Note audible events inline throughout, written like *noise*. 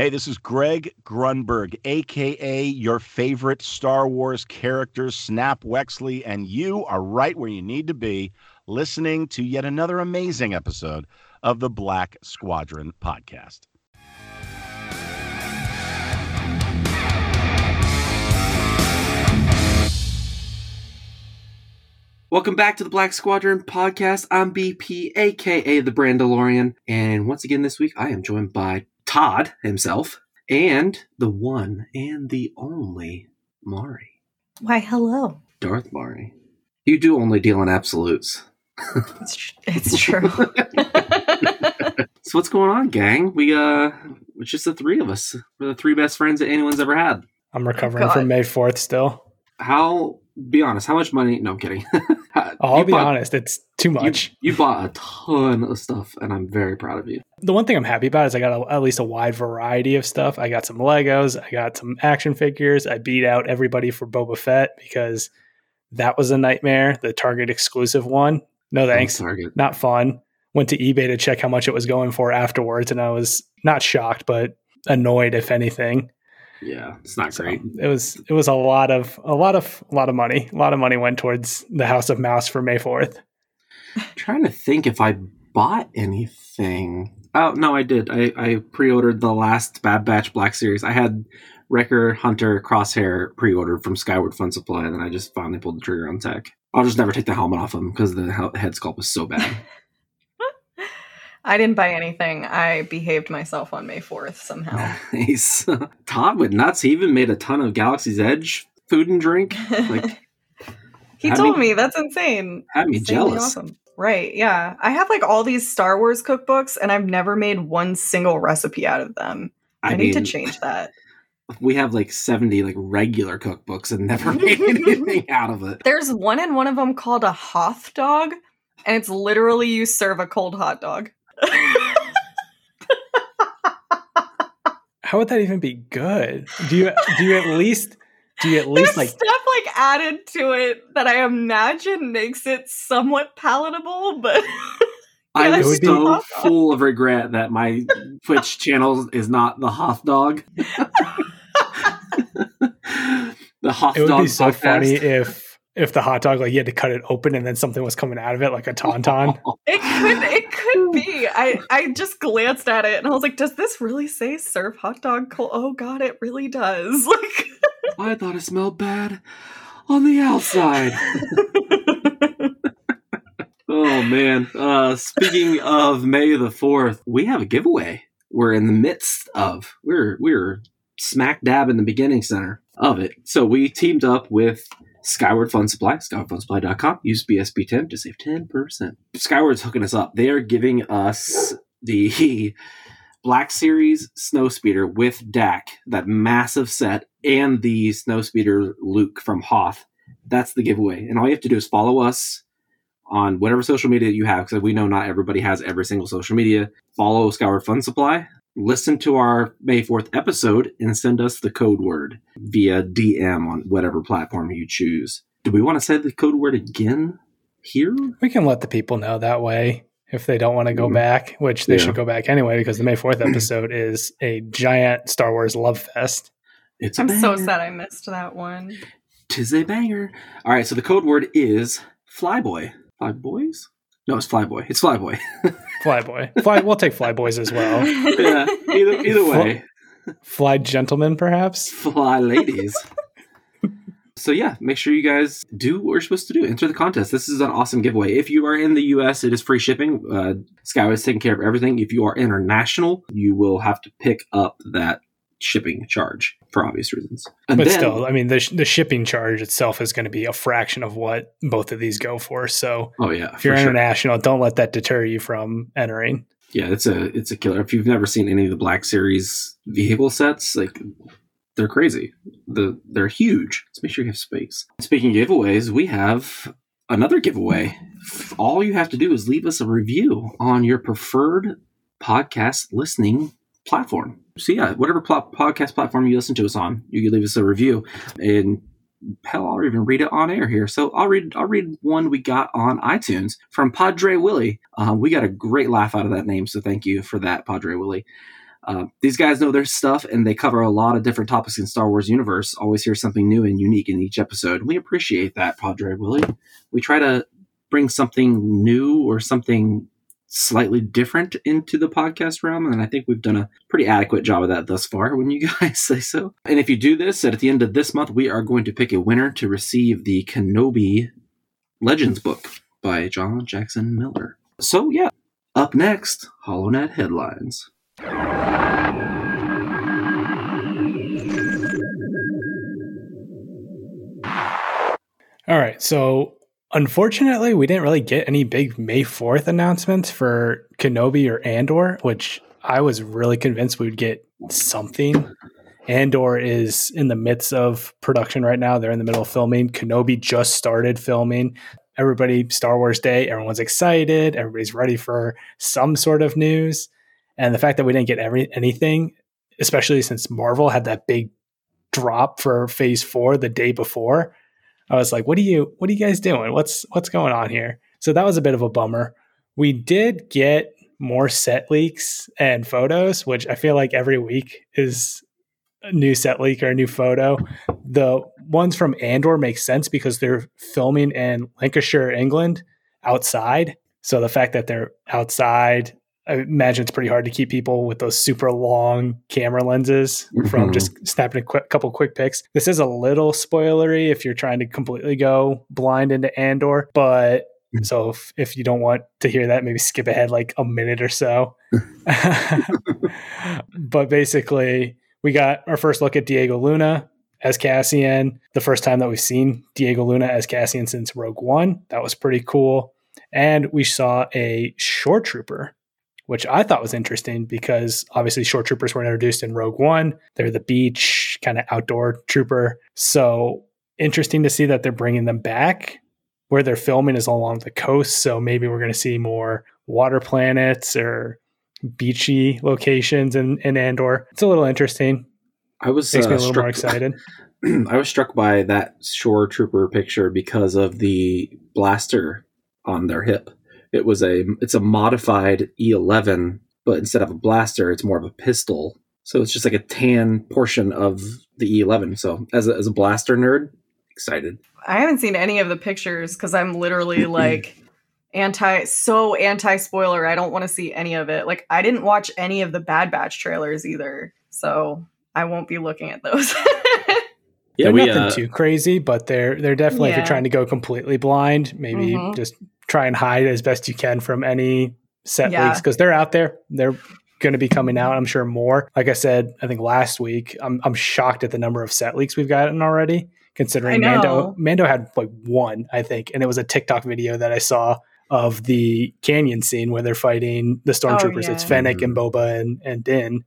Hey, this is Greg Grunberg, aka your favorite Star Wars character, Snap Wexley, and you are right where you need to be listening to yet another amazing episode of the Black Squadron podcast. Welcome back to the Black Squadron podcast. I'm BP, aka the Brandalorian, and once again this week I am joined by Todd himself and the one and the only Mari, Why, hello. Darth Mari. You do only deal in absolutes. It's, tr- it's true. *laughs* *laughs* So what's going on, gang? We uh, it's just the three of us. We're the three best friends that anyone's ever had. I'm recovering God. from May 4th still. How? Be honest. How much money? No, I'm kidding. Oh, *laughs* I'll be bought- honest, it's too You, much. you bought a ton of stuff, and I'm very proud of you. The one thing I'm happy about is I got a, at least a wide variety of stuff. I got some Legos, I got some action figures. I beat out everybody for Boba Fett because that was a nightmare. The Target exclusive one. No thanks. Target. Not fun. Went to eBay to check how much it was going for afterwards, and I was not shocked, but annoyed if anything. Yeah, it's not So great. it was it was a lot of a lot of a lot of money. A lot of money went towards the House of Mouse for May fourth. *laughs* trying to think if I bought anything. Oh no, I did. I, I pre-ordered the last Bad Batch Black Series. I had Wrecker, Hunter, Crosshair pre-ordered from Skyward Fun Supply, and then I just finally pulled the trigger on tech. I'll just never take the helmet off him because the head sculpt was so bad. *laughs* I didn't buy anything. I behaved myself on May 4th somehow. *laughs* nice. Todd with nuts. He even made a ton of Galaxy's Edge food and drink. Like he had told me- me, that's insane. had me Insanely jealous. awesome. Right, yeah. I have like all these Star Wars cookbooks and I've never made one single recipe out of them. I, need to change that. *laughs* We have like seventy like regular cookbooks and never *laughs* made anything out of it. There's one in one of them called a Hoth dog, and it's literally you serve a cold hot dog. *laughs* How would that even be good? Do you do you at least do you at least There's like stuff like added to it that I imagine makes it somewhat palatable, but *laughs* I'm It would be- so full of regret that my Twitch *laughs* channel is not the Hoth Dog. *laughs* the Hoth it would Dog be so podcast. funny if if the hot dog like you had to cut it open and then something was coming out of it like a tauntaun. it could it could be. I I just glanced at it and I was like, does this really say serve hot dog cold? Oh god, it really does. Like I thought it smelled bad on the outside. *laughs* oh man. Uh speaking of May the 4th, we have a giveaway. We're in the midst of. We're we're smack dab in the beginning center of it. So we teamed up with Skyward Fun Supply, skywardfunsupply.com. Use BSB10 to save 10%. Skyward's hooking us up. They are giving us the Black Series Snowspeeder with DAC, that massive set, and the Snowspeeder Luke from Hoth. That's the giveaway. And all you have to do is follow us on whatever social media you have, because we know not everybody has every single social media. Follow Skyward Fun Supply, listen to our May 4th episode, and send us the code word via DM on whatever platform you choose. Do we want to say the code word again here? We can let the people know that way if they don't want to go Mhm. back, which they Yeah. should go back anyway because the May 4th *clears throat* episode is a giant Star Wars love fest. It's a I'm so sad I missed that one. Tis a banger. All right, so the code word is Flyboy. Flyboys? No, it's Flyboy. It's Flyboy. *laughs* Flyboy. Fly we'll take Flyboys as well. *laughs* yeah, either either way, Fly gentlemen, perhaps. fly ladies. So yeah, make sure you guys do what you're supposed to do. Enter the contest. This is an awesome giveaway. If you are in the U.S., it is free shipping. Uh, Skyward is taking care of everything. If you are international, you will have to pick up that shipping charge for obvious reasons. And But then- still, I mean, the, sh- the shipping charge itself is going to be a fraction of what both of these go for. So oh yeah, if you're for sure. international, don't let that deter you from entering. Yeah, it's a it's a killer. If you've never seen any of the Black Series vehicle sets, like they're crazy. The they're huge. Let's make sure you have space. Speaking giveaways, we have another giveaway. All you have to do is leave us a review on your preferred podcast listening platform. So yeah, whatever pl- podcast platform you listen to us on, you can leave us a review, and hell, I'll even read it on air here. So I'll read I'll read one we got on iTunes from Padre Willie. Um, we got a great laugh out of that name, so thank you for that, Padre Willie. Uh, these guys know their stuff and they cover a lot of different topics in Star Wars universe. Always hear something new and unique in each episode. We appreciate that, Padre Willie. We try to bring something new or something slightly different into the podcast realm, and I think we've done a pretty adequate job of that thus far. *laughs* When you guys say so, and if you do this, at the end of this month, we are going to pick a winner to receive the Kenobi Legends book by John Jackson Miller. So yeah, up next, HoloNet headlines. All right. So unfortunately, we didn't really get any big May 4th announcements for Kenobi or Andor, which I was really convinced we would get something. Andor is in the midst of production right now. They're in the middle of filming. Kenobi just started filming. Everybody, Star Wars Day, everyone's excited. Everybody's ready for some sort of news. And the fact that we didn't get every, anything, especially since Marvel had that big drop for phase four the day before, I was like, what are you what are you guys doing? What's what's going on here? So that was a bit of a bummer. We did get more set leaks and photos, which I feel like every week is a new set leak or a new photo. The ones from Andor make sense because they're filming in Lancashire, England, outside. So the fact that they're outside I imagine it's pretty hard to keep people with those super long camera lenses mm-hmm. from just snapping a quick, couple quick pics. This is a little spoilery if you're trying to completely go blind into Andor, but mm. so if, if you don't want to hear that, maybe skip ahead like a minute or so. *laughs* but basically, we got our first look at Diego Luna as Cassian. The first time that we've seen Diego Luna as Cassian since Rogue One. That was pretty cool. And we saw a shore trooper which I thought was interesting because obviously shore troopers were introduced in Rogue One. They're the beach kind of outdoor trooper. So interesting to see that they're bringing them back. Where they're filming is along the coast, so maybe we're going to see more water planets or beachy locations in, in Andor. It's a little interesting. I was makes uh, me a little more excited. *clears throat* I was struck by that shore trooper picture because of the blaster on their hip. It was a it's a modified E11, but instead of a blaster, it's more of a pistol. So it's just like a tan portion of the E11. So as a, as a blaster nerd, excited. I haven't seen any of the pictures because I'm literally like anti so anti spoiler. I don't want to see any of it. Like I didn't watch any of the Bad Batch trailers either, so I won't be looking at those. *laughs* yeah, they're we, nothing uh, too crazy, but they're they're definitely yeah. if you're trying to go completely blind, maybe mm-hmm. just try and hide as best you can from any set yeah. leaks because they're out there. They're going to be coming out. I'm sure more. Like I said, I think last week, I'm I'm shocked at the number of set leaks we've gotten already. Considering Mando Mando had like one, I think, and it was a TikTok video that I saw of the canyon scene where they're fighting the stormtroopers. Oh, yeah. It's Fennec and mm-hmm. Boba and and Din.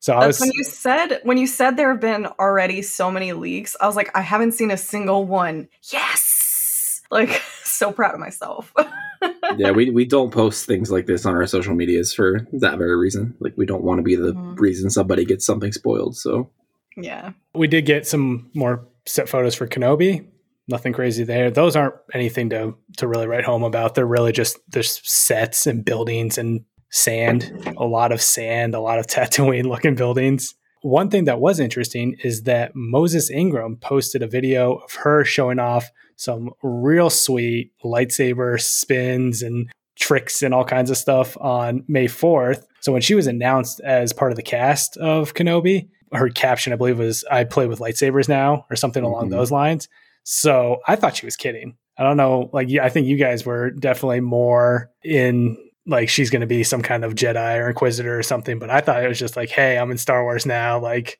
So I was when you said when you said there have been already so many leaks, I was like, I haven't seen a single one. Yes, like *laughs* so proud of myself. *laughs* yeah, we we don't post things like this on our social medias for that very reason. Like we don't want to be the mm-hmm. reason somebody gets something spoiled. So yeah, we did get some more set photos for Kenobi. Nothing crazy there. Those aren't anything to to really write home about. They're really just there's sets and buildings and sand, a lot of sand, a lot of *laughs* Tatooine looking buildings. One thing that was interesting is that Moses Ingram posted a video of her showing off some real sweet lightsaber spins and tricks and all kinds of stuff on May 4th. So when she was announced as part of the cast of Kenobi, her caption, I believe, was I play with lightsabers now or something mm-hmm. along those lines. So I thought she was kidding. I don't know. Like, I think you guys were definitely more in like she's going to be some kind of Jedi or Inquisitor or something. But I thought it was just like, hey, I'm in Star Wars now. Like,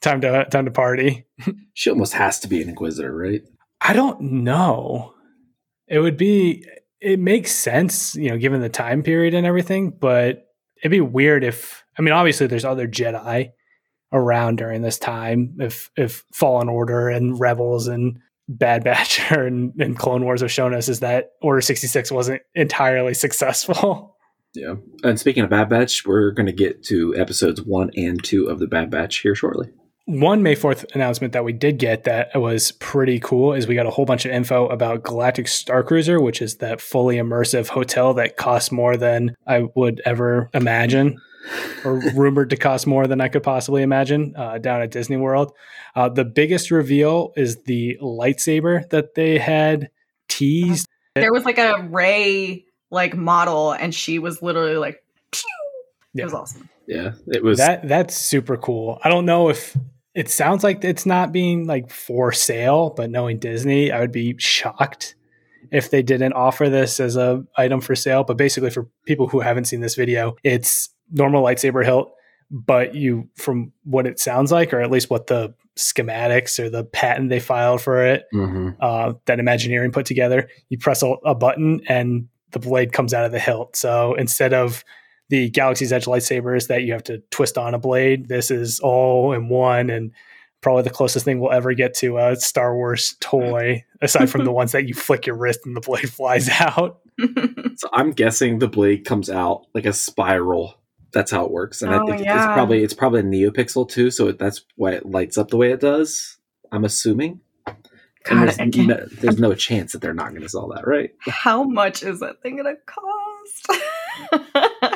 time to time to party. *laughs* she almost has to be an Inquisitor, right? I don't know. It would be. It makes sense, you know, given the time period and everything. But it'd be weird if. I mean, obviously, there's other Jedi around during this time. If if Fallen Order and Rebels and Bad Batch and, and Clone Wars have shown us is that Order 66 wasn't entirely successful. Yeah. And speaking of Bad Batch, we're going to get to episodes one and two of the Bad Batch here shortly. one May 4th announcement that we did get that was pretty cool is we got a whole bunch of info about Galactic Star Cruiser, which is that fully immersive hotel that costs more than I would ever imagine, or rumored to cost more than I could possibly imagine uh, down at Disney World. Uh, the biggest reveal is the lightsaber that they had teased. There was like a Rey like model, and she was literally like, Pew! it was awesome. Yeah, it was. That that's super cool. I don't know if it sounds like it's not being like for sale, but knowing Disney, I would be shocked if they didn't offer this as a item for sale. But basically, for people who haven't seen this video, it's normal lightsaber hilt, but you from what it sounds like, or at least what the schematics or the patent they filed for it Mhm. uh, that Imagineering put together. You press a, a button and the blade comes out of the hilt. So instead of the Galaxy's Edge lightsabers that you have to twist on a blade, this is all in one and probably the closest thing we'll ever get to a Star Wars toy, aside from the *laughs* ones that you flick your wrist and the blade flies out. *laughs* So I'm guessing the blade comes out like a spiral. That's how it works, and I Oh, think it's probably it's probably a neopixel too. So that's why it lights up the way it does. I'm assuming. God, there's, I no, there's no chance that they're not going to sell that, right? How much is that thing gonna cost?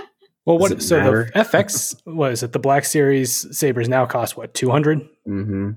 *laughs* Well, what so matter? the FX was it? The Black Series sabers now cost what two hundred. Mm-hmm.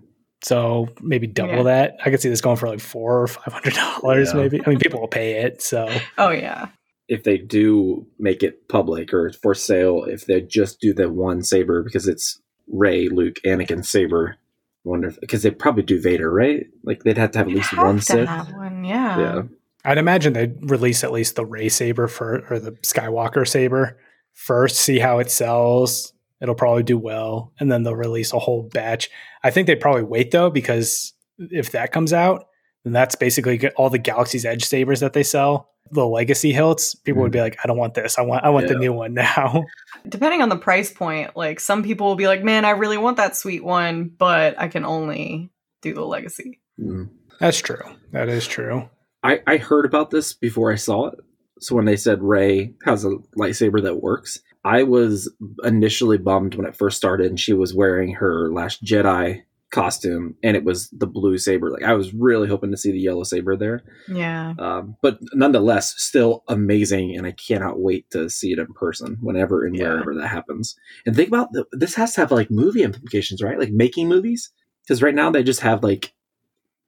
So maybe double Yeah. that. I could see this going for like four or five hundred dollars, Yeah. maybe. I mean, people will pay it. So oh yeah. If they do make it public or for sale, if they just do the one saber because it's Rey, Luke, Anakin saber, I wonder because they probably do Vader, right? Like they'd have to have at least have one to set. have one, yeah. Yeah. I'd imagine they'd release at least the Rey saber for or the Skywalker saber first, see how it sells. It'll probably do well, and then they'll release a whole batch. I think they'd probably wait though, because if that comes out, then that's basically all the Galaxy's Edge sabers that they sell. The legacy hilts, people would be like, "I don't want this. I want, I want the new one *laughs* now." Depending on the price point, like some people will be like, "Man, I really want that sweet one, but I can only do the legacy." Mm. That's true. That is true. I, I heard about this before I saw it. So when they said Rey has a lightsaber that works, I was initially bummed when it first started and she was wearing her Last Jedi costume and it was the blue saber. Like I was really hoping to see the yellow saber there. Yeah. Um, but nonetheless, still amazing, and I cannot wait to see it in person whenever and Yeah. wherever that happens. And think about the, this has to have like movie implications, right? Like making movies, because right now they just have like,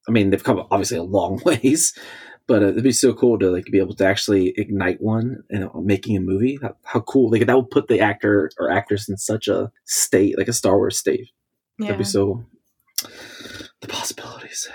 I mean, they've come obviously a long *laughs* ways, but uh, it'd be so cool to like be able to actually ignite one and making a movie. How, how cool! Like that would put the actor or actress in such a state, like a Star Wars state. Yeah. That'd be so. The possibilities.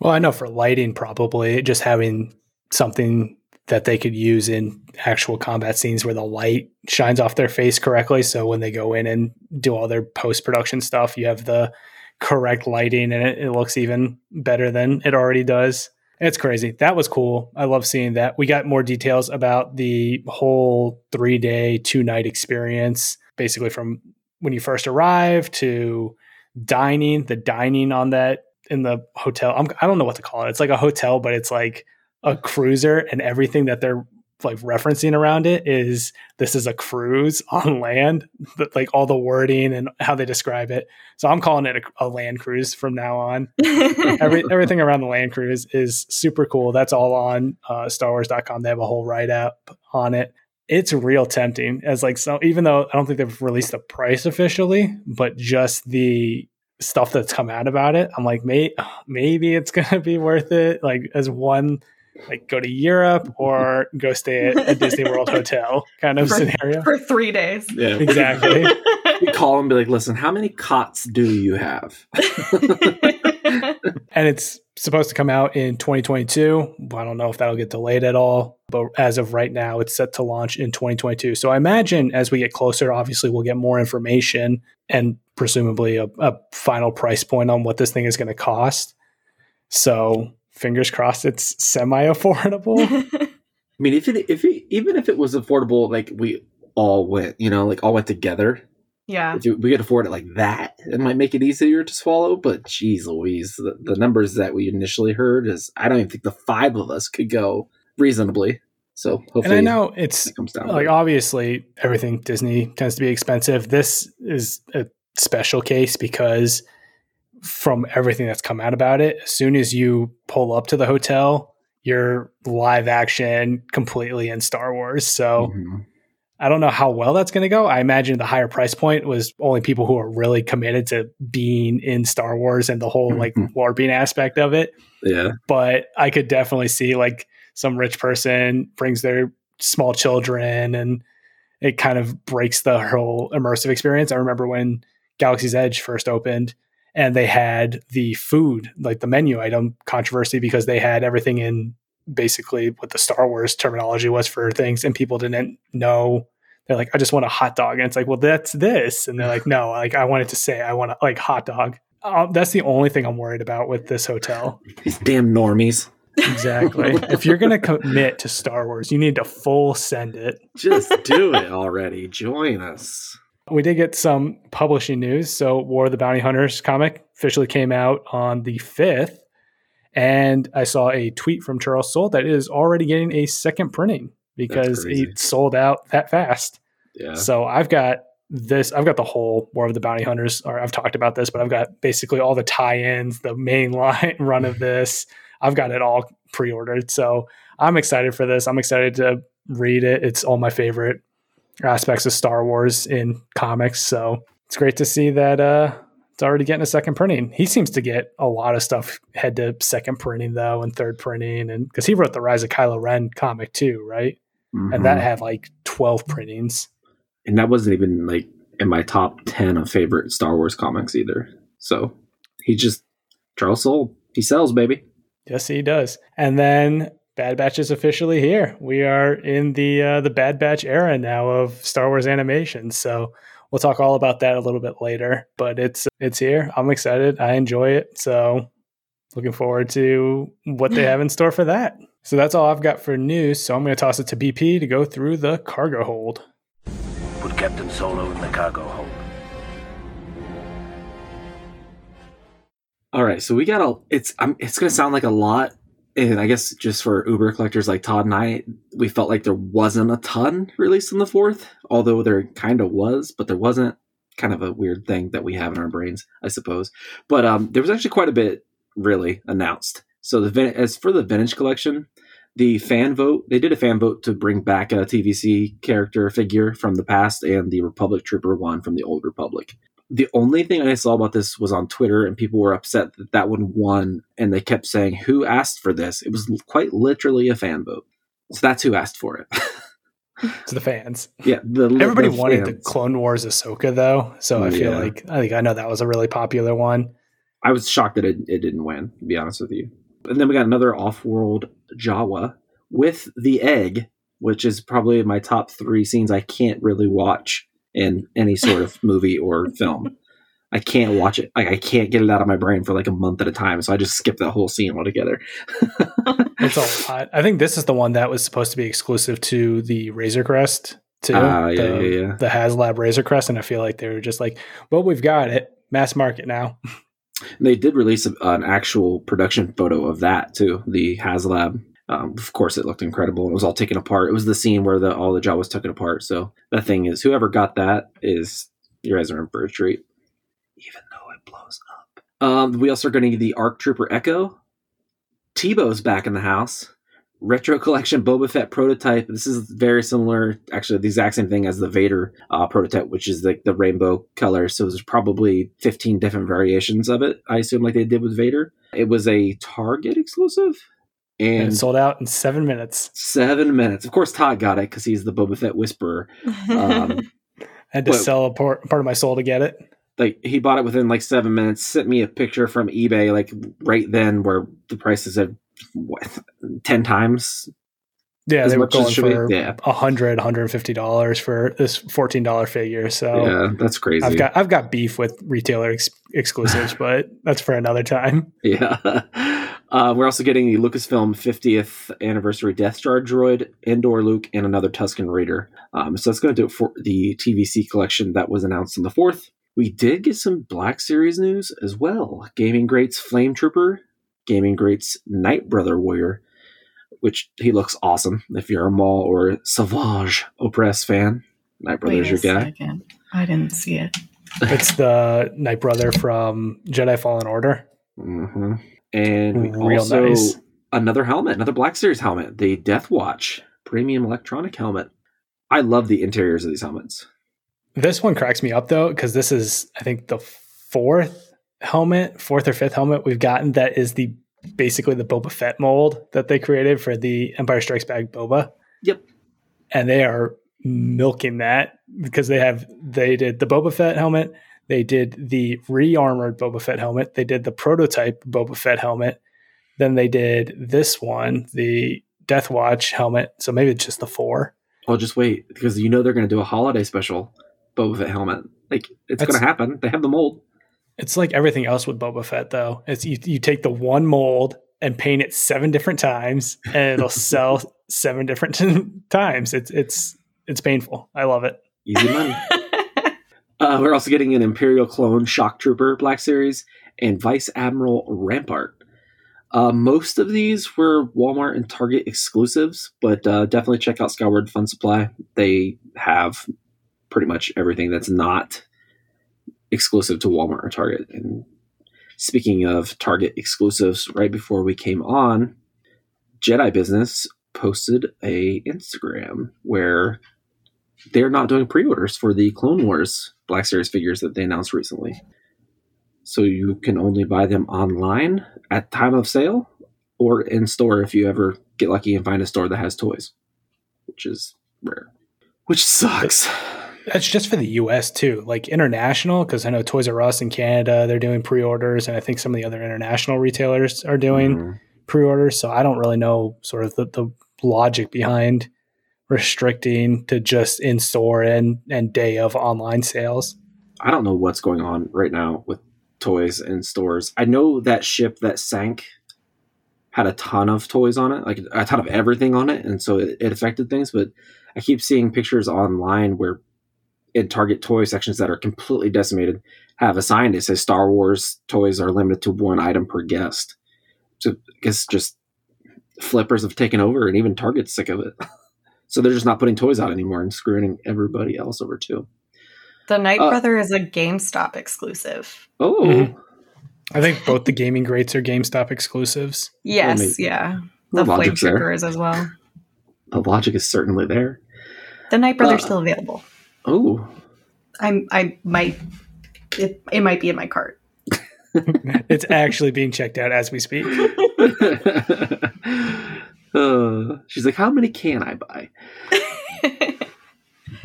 Well, I know for lighting, probably just having something that they could use in actual combat scenes where the light shines off their face correctly. So when they go in and do all their post production stuff, you have the correct lighting and it, it looks even better than it already does. It's crazy. That was cool. I love seeing that. We got more details about the whole three day, two night experience, basically from when you first arrive to dining, the dining on that in the hotel. I'm, I don't know what to call it. It's like a hotel, but it's like a cruiser, and everything that they're like referencing around it is this is a cruise *laughs* on land. But like all the wording and how they describe it. So I'm calling it a, a land cruise from now on. *laughs* Every, everything around the land cruise is super cool. That's all on uh, StarWars.com. They have a whole write up on it. It's real tempting as like so. Even though I don't think they've released the price officially, but just the stuff that's come out about it, I'm like, may, *sighs* maybe it's gonna be worth it. Like as one, like go to Europe or go stay at a Disney World *laughs* hotel kind of For- scenario. For three days. Yeah, Exactly. *laughs* You call and be like, "Listen, how many cots do you have?" *laughs* and it's supposed to come out in 2022. I don't know if that'll get delayed at all, but as of right now, it's set to launch in 2022. So I imagine as we get closer, obviously we'll get more information and presumably a, a final price point on what this thing is going to cost. So fingers crossed, it's semi affordable. *laughs* I mean, if it, if it, even if it was affordable, like we all went, you know, like all went together. Yeah. If you- we could afford it like that, it might make it easier to swallow. But geez, Louise, the, the numbers that we initially heard is I don't even think the five of us could go reasonably. So hopefully, and I know it's it comes down. like to obviously everything Disney tends to be expensive. This is a special case because from everything that's come out about it, as soon as you pull up to the hotel, you're live action completely in Star Wars. So Mhm. I don't know how well that's going to go. I imagine the higher price point was only people who are really committed to being in Star Wars and the whole like Mhm. LARPing aspect of it. Yeah. But I could definitely see like some rich person brings their small children and it kind of breaks the whole immersive experience. I remember when Galaxy's Edge first opened and they had the food, like the menu item controversy because they had everything in basically what the Star Wars terminology was for things and people didn't know. They're like, I just want a hot dog. And it's like, well, that's this. And they're like, no, like I wanted to say I want a like hot dog. Uh, that's the only thing I'm worried about with this hotel. *laughs* These damn normies. Exactly. *laughs* if you're to commit to Star Wars, you need to full send it. Just do it already. Join us. We did get some publishing news. So, War of the Bounty Hunters comic officially came out on the 5th. And I saw a tweet from Charles Soule that is already getting a second printing because it sold out that fast. Yeah. So, I've got this, I've got the whole War of the Bounty Hunters, or I've talked about this, but I've got basically all the tie ins, the main *laughs* line run of this. I've got it all pre ordered. So, I'm excited for this. I'm excited to read it. It's all my favorite aspects of Star Wars in comics. So it's great to see that uh, it's already getting a second printing. He seems to get a lot of stuff head to second printing though, and third printing, and because he wrote the Rise of Kylo Ren comic too, right? And that Mhm. had like twelve printings. and that wasn't even like in my top 10 of favorite Star Wars comics either. So he just, Charles Soule, he sells, baby. Yes, he does. And then Bad Batch is officially here. We are in the uh, the Bad Batch era now of Star Wars animation. So we'll talk all about that a little bit later. But it's it's here. I'm excited. I enjoy it. So looking forward to what they have in store for that. So that's all I've got for news. So I'm going to toss it to BP to go through the cargo hold. Put Captain Solo in the cargo hold. All right, so we got a. It's I'm, it's gonna sound like a lot, and I guess just for Uber collectors like Todd and I, we felt like there wasn't a ton released on the fourth, although there kind of was, but there wasn't. Kind of a weird thing that we have in our brains, I suppose. But um, there was actually quite a bit really announced. So the as for the vintage collection, the fan vote they did a fan vote to bring back a TVC character figure from the past and the Republic Trooper one from the Old Republic the only thing I saw about this was on Twitter, and people were upset that that one won, and they kept saying, "Who asked for this?" It was quite literally a fan vote, so that's who asked for it. To the fans. *laughs* yeah, the, Everybody the wanted the. Clone Wars Ahsoka though. So I feel like I think I know that was a really popular one. I was shocked that it, it didn't win. To be honest with you, and then we got another off-world Jawa with the egg, which is probably my top three scenes I can't really watch in any sort of movie or film. I can't watch it. Like I can't get it out of my brain for like a month at a time. So I just skip that whole scene altogether. *laughs* It's a lot. I think this is the one that was supposed to be exclusive to the Razor Crest too. Ah, yeah, the, yeah, yeah. the HasLab Razor Crest, and I feel like they were just like, "Well, we've got it, mass market now." And they did release a, an actual production photo of that too, the HasLab. Um, of course, it looked incredible. It was all taken apart. It was the scene where the all the jaw was taken apart. So the thing is, whoever got that is your guys are in for a treat, even though it blows up. Um, we also are going to the Arc Trooper Echo. Tebow's back in the house. Retro Collection Boba Fett prototype. This is very similar, actually, the exact same thing as the Vader uh, prototype, which is like the rainbow color. So there's probably 15 different variations of it. I assume, like they did with Vader. It was a Target exclusive, And and it sold out in seven minutes. seven minutes. Of course, Todd got it because he's the Boba Fett whisperer. Um, *laughs* I had to Well- sell a part, part of my soul to get it. like he bought it within like seven minutes. Sent me a picture from eBay, like right then, where the prices had what ten times. Yeah, as they were going it be. for Yeah. a hundred, hundred and fifty dollars for this fourteen dollar figure. So Yeah, that's crazy. I've got I've got beef with retailer ex- exclusives, *laughs* but that's for another time. Yeah. *laughs* Uh, we're also getting the Lucasfilm 50th anniversary Death Star droid, Endor Luke, and another Tusken Raider. Um, so that's going to do it for the TVC collection that was announced on the 4th. We did get some Black Series news as well. Gaming Greats Flame Trooper, Gaming Greats Night Brother Warrior, which he looks awesome if you're a Maul or Savage Oppress fan. Night Wait Brother's your guy. second. I didn't see it. It's the Night Brother from Jedi Fallen Order. hmm And we mm, Real also nice. another helmet, another Black Series helmet, the Death Watch premium electronic helmet. I love the interiors of these helmets. This one cracks me up though, because this is, I think, the fourth helmet, fourth or fifth helmet we've gotten that is the basically the Boba Fett mold that they created for the Empire Strikes Back Boba. Yep. And they are milking that because they have they did the Boba Fett helmet, they did the re-armored Boba Fett helmet, they did the prototype Boba Fett helmet, then they did this one, the Death Watch helmet. So maybe it's just the four. Oh, just wait because you know they're going to do a holiday special Boba Fett helmet. Like it's going to happen. They have the mold. It's like everything else with Boba Fett, though. It's you, you take the one mold and paint it seven different times, and it'll *laughs* sell seven different *laughs* times. It's it's it's painful. I love it. Easy money. *laughs* Uh, we're also getting an Imperial clone Shock Trooper Black Series and Vice Admiral Rampart. Uh, most of these were Walmart and Target exclusives, but uh, definitely check out Skyward Fun Supply. They have pretty much everything that's not exclusive to Walmart or Target. And speaking of Target exclusives, right before we came on, Jedi Business posted a Instagram where they're not doing pre-orders for the Clone Wars Black Series figures that they announced recently. So you can only buy them online at time of sale or in store if you ever get lucky and find a store that has toys, which is rare. Which sucks. That's just for the U.S. too. Like international, because I know Toys R Us in Canada they're doing pre-orders, and I think some of the other international retailers are doing Mhm. pre-orders. So I don't really know sort of the, the logic behind restricting to just in store and and day of online sales. I don't know what's going on right now with toys in stores. I know that ship that sank had a ton of toys on it, like a ton of everything on it, and so it, it affected things. But I keep seeing pictures online where in Target toy sections that are completely decimated have a sign that says Star Wars toys are limited to one item per guest. So I guess just flippers have taken over, and even Target's sick of it. *laughs* so they're just not putting toys out anymore and screwing everybody else over too. the Night Uh, Brother is a GameStop exclusive. Oh. Mhm. I think both the *laughs* gaming greats are GameStop exclusives. Yes, maybe- yeah. The The Flame logic's there. Trooper is as well. the logic is certainly there. The Night Brother's Uh, still available. Oh, I'm I might it, it might be in my cart. *laughs* It's actually being checked out as we speak. *laughs* uh, she's like, "How many can I buy?"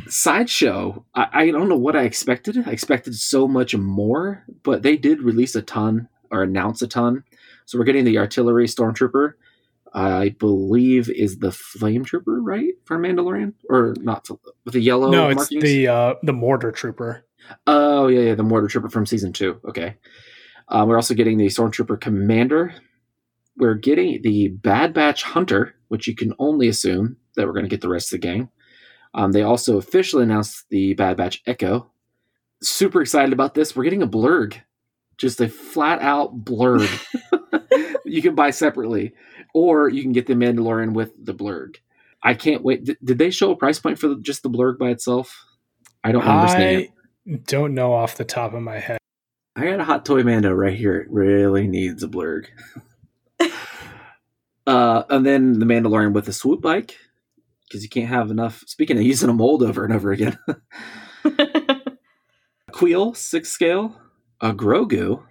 Sideshow. I, I don't know what I expected. I expected so much more, but they did release a ton or announce a ton. So we're getting the artillery stormtrooper. I believe is the flame trooper, right, for Mandalorian, or not with the yellow? no, it's markings? the uh, the mortar trooper. Oh yeah, yeah, the mortar trooper from season two. Okay, um, we're also getting the stormtrooper commander. We're getting the Bad Batch hunter, which you can only assume that we're going to get the rest of the gang. Um, they also officially announced the Bad Batch Echo. Super excited about this. We're getting a blurg, just a flat out blurg. *laughs* you can buy separately, or you can get the Mandalorian with the blurg. I can't wait. Did, did they show a price point for the, just the blurg by itself? I don't understand. I don't know off the top of my head. I got a hot toy Mando right here. It really needs a blurg. *laughs* uh, and then the Mandalorian with the swoop bike because you can't have enough. Speaking of using a mold over and over again, *laughs* Kuiil six scale, a Grogu,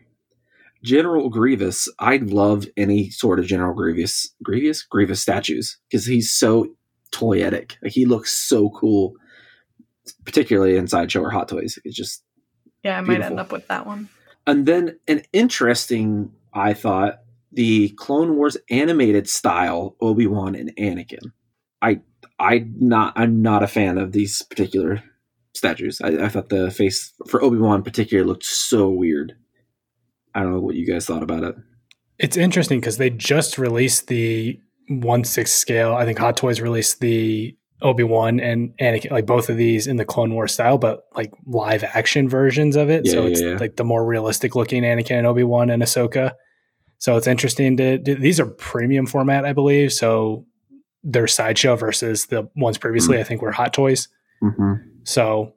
General Grievous. I'd love any sort of General Grievous, Grievous, Grievous statues because he's so toyetic. Like, he looks so cool, particularly in sideshow or hot toys. It's just yeah, I might end up with that one. and then an interesting, I thought, the Clone Wars animated style Obi Wan and Anakin. I I not I'm not a fan of these particular statues. I, I thought the face for Obi Wan in particular looked so weird. I don't know what you guys thought about it. It's interesting because they just released the one six scale. I think Hot Toys released the Obi Wan and Anakin, like both of these in the Clone War style, but like live action versions of it. Yeah, so yeah, it's yeah. like the more realistic looking Anakin and Obi Wan and Ahsoka. So it's interesting to, to these are premium format, I believe. So they're sideshow versus the ones previously, Mm. I think were Hot Toys. Mm-hmm. So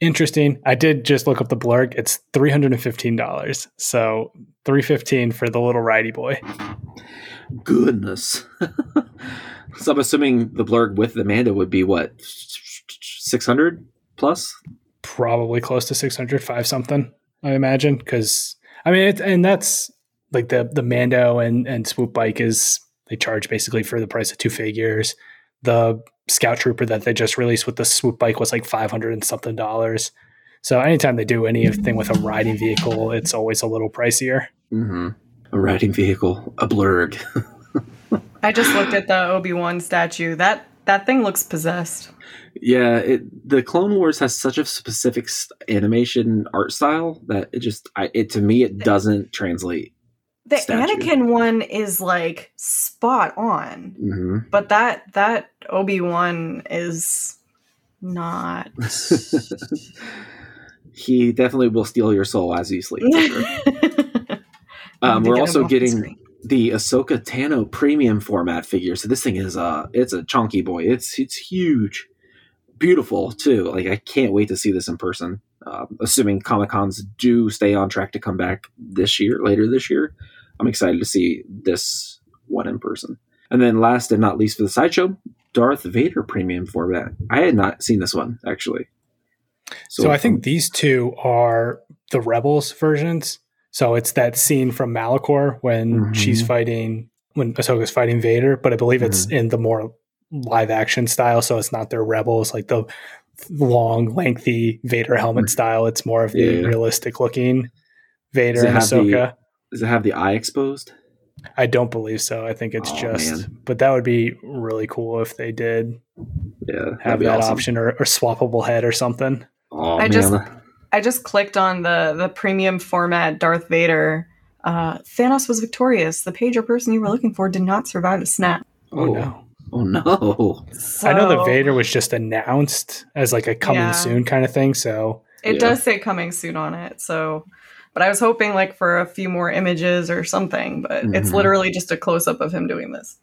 Interesting. I did just look up the blurg. It's three hundred and fifteen dollars. So three fifteen for the little righty boy. Goodness. *laughs* so I'm assuming the blurg with the Mando would be what six hundred plus. Probably close to 600, five something. I imagine because I mean, it, and that's like the the Mando and and Swoop bike is they charge basically for the price of two figures. The Scout Trooper that they just released with the Swoop bike was like five hundred and something dollars. So anytime they do anything with a riding vehicle, it's always a little pricier. Mm-hmm. A riding vehicle, a blurg. *laughs* I just looked at the Obi Wan statue. That that thing looks possessed. Yeah, it, the Clone Wars has such a specific animation art style that it just, I, it to me, it doesn't translate. The Statue. Anakin one is like spot on, hmm but that that Obi Wan is not. *laughs* he definitely will steal your soul as you sleep. for sure. *laughs* Um, we're also getting the Ahsoka Tano premium format figure. So this thing is uh it's a chunky boy. It's it's huge, beautiful too. Like I can't wait to see this in person. Um, assuming Comic Cons do stay on track to come back this year, later this year, I'm excited to see this one in person. And then last and not least for the sideshow, Darth Vader premium format. I had not seen this one actually. So, I think these two are the Rebels versions. So it's that scene from Malachor when Mhm. she's fighting when Ahsoka's fighting Vader, but I believe it's Mm-hmm. in the more live action style. So it's not their Rebels like the long, lengthy Vader helmet style. It's more of the Yeah. realistic looking Vader and Ahsoka. Does it have the eye exposed? I don't believe so. I think it's Oh, just, man. but that would be really cool if they did Yeah, have that awesome. option or, or swappable head or something. Oh I man, just- I just clicked on the the premium format Darth Vader. Uh, Thanos was victorious. The page or person you were looking for did not survive the snap. Oh, oh no. oh no. So I know the Vader was just announced as like a coming Yeah. soon kind of thing. So It Yeah. does say coming soon on it. So, but I was hoping like for a few more images or something. But it's Mhm. literally just a close up of him doing this.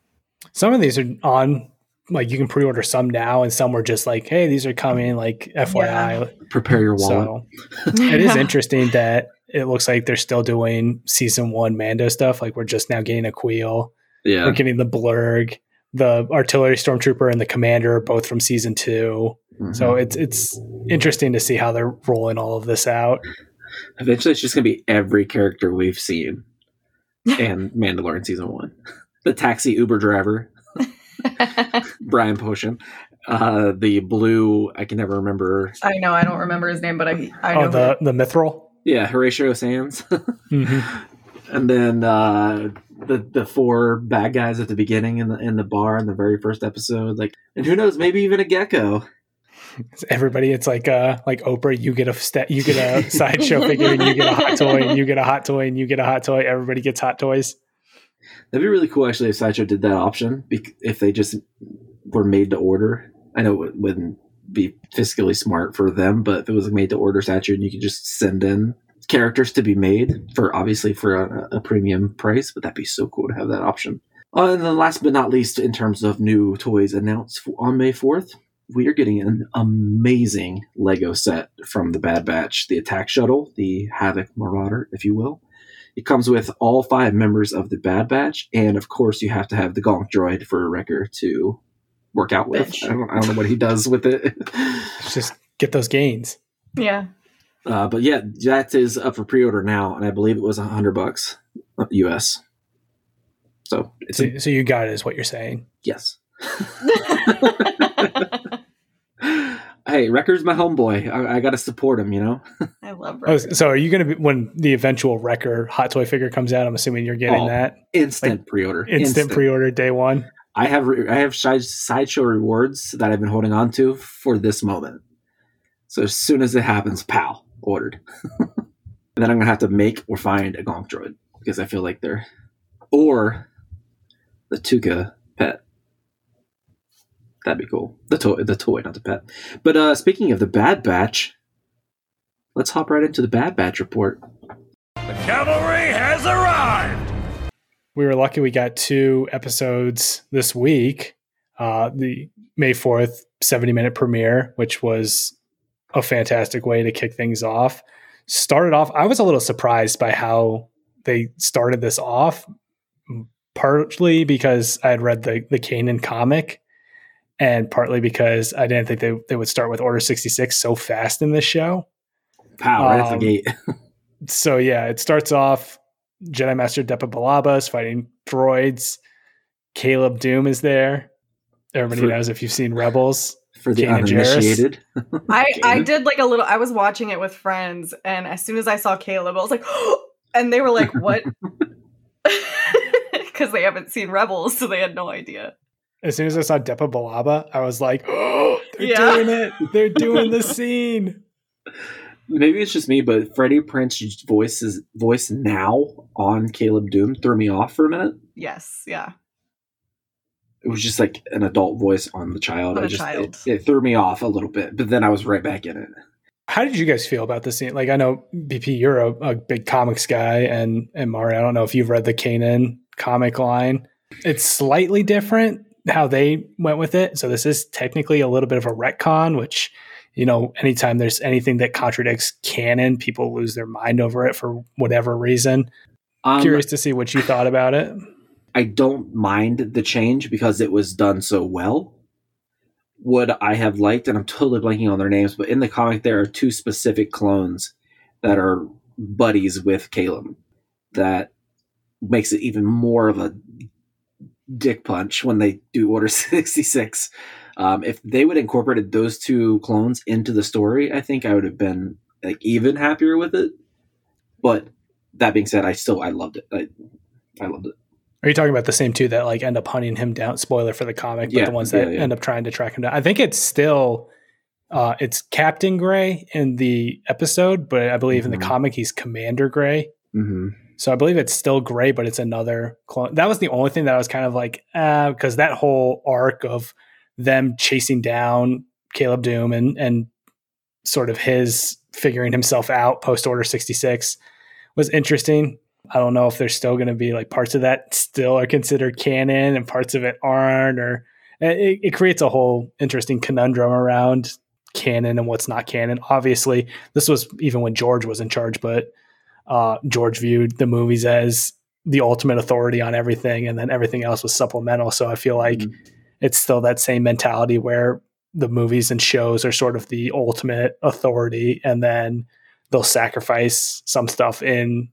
some of these are on like you can pre-order some now, and some were just like, hey, these are coming, like FYI. Prepare your wallet. So it is *laughs* interesting that it looks like they're still doing season one Mando stuff. Like we're just now getting a Kuiil, Yeah. we're getting the Blurg, the artillery stormtrooper, and the commander, both from season two. Mhm. So it's it's interesting to see how they're rolling all of this out. Eventually it's just gonna be every character we've seen and *laughs* Mandalorian season one. The taxi Uber driver, *laughs* Brian Posehn. Uh the blue I can never remember. I know I don't remember his name, but I I know Oh, the the Mythrol. Yeah, Horatio Sanz. *laughs* Mhm. and then uh the the four bad guys at the beginning in the in the bar in the very first episode. Like and who knows, maybe even a gecko. Everybody, it's like uh like Oprah. You get a sta- you get a *laughs* sideshow figure, and you get a hot toy, and you get a hot toy, and you get a hot toy. Everybody gets hot toys. That'd be really cool, actually, if Sideshow did that option. If they just were made to order, I know it wouldn't be fiscally smart for them, but if it was made to order statue and you could just send in characters to be made for obviously for a, a premium price, but that'd be so cool to have that option. Uh, and then last but not least, in terms of new toys announced on May 4th, we are getting an amazing Lego set from the Bad Batch, the Attack Shuttle, the Havoc Marauder, if you will. It comes with all five members of the Bad Batch, and of course, you have to have the Gonk droid for Wrecker to work out with. I don't, I don't know what he does with it. Just get those gains. yeah. Uh, but yeah, that is up for pre-order now, and I believe it was a hundred bucks US. So it's a, So, so you got it, is what you're saying. yes. *laughs* *laughs* hey, Wrecker's my homeboy. I, I got to support him. You know. *laughs* I love Oh, so are you going to be when the eventual Wrecker hot toy figure comes out? I'm assuming you're getting Oh, that Instant pre-order. instant, pre-order day one. I have re- I have side- sideshow rewards that I've been holding on to for this moment. So as soon as it happens, pow, ordered. and *laughs* then I'm gonna have to make or find a Gonk droid because I feel like they're or the Tuca pet. That'd be cool. The toy, the toy, not the pet. But uh, speaking of the Bad Batch, let's hop right into the Bad Batch report. The cavalry has arrived! We were lucky we got two episodes this week. Uh, the May 4th 70 minute premiere, which was a fantastic way to kick things off. Started off, I was a little surprised by how they started this off, partly because I had read the the Kanan comic, and partly because I didn't think they, they would start with Order 66 so fast in this show. Pow, right um, at the gate. *laughs* So yeah, it starts off Jedi Master Depa Billaba is fighting droids. Caleb Dume is there. Everybody For- knows if you've seen Rebels. For the Kanan uninitiated. I I did like a little. I was watching it with friends, and as soon as I saw Caleb, I was like, *gasps* and they were like, "What?" *laughs* *laughs* Because they haven't seen Rebels, so they had no idea. As soon as I saw Depa Billaba, I was like, oh, *gasps* they're Yeah. doing it. They're doing the scene. Maybe it's just me, but Freddie Prinze's voice is voice now on Caleb Dume threw me off for a minute. Yes, yeah. It was just like an adult voice on the child. On I a just child. It, it threw me off a little bit, but then I was right back in it. How did you guys feel about this scene? Like, I know BP, you're a, a big comics guy, and and Mari, I don't know if you've read the Kanan comic line. It's slightly different how they went with it. So this is technically a little bit of a retcon, which you know, anytime there's anything that contradicts canon, people lose their mind over it for whatever reason. Um, Curious to see what you thought about it. I don't mind the change because it was done so well. Would I have liked, and I'm totally blanking on their names, but in the comic there are two specific clones that are buddies with Caleb that makes it even more of a dick punch when they do Order *laughs* 66. Um, if they would have incorporated those two clones into the story, I think I would have been like even happier with it. But that being said, I still I loved it. I, I loved it. Are you talking about the same two that like end up hunting him down? Spoiler for the comic, but Yeah, the ones that yeah, yeah. end up trying to track him down. I think it's still uh, it's Captain Gray in the episode, but I believe in Mhm. the comic he's Commander Gray. Mm-hmm. So I believe it's still Gray, but it's another clone. That was the only thing that I was kind of like, ah, because that whole arc of them chasing down Caleb Dume and and sort of his figuring himself out post Order sixty six was interesting. I don't know if there's still going to be like parts of that still are considered canon and parts of it aren't, or eh, it, it creates a whole interesting conundrum around canon and what's not canon. Obviously, this was even when George was in charge, but uh, George viewed the movies as the ultimate authority on everything, and then everything else was supplemental. So I feel like Mhm. it's still that same mentality where the movies and shows are sort of the ultimate authority, and then they'll sacrifice some stuff in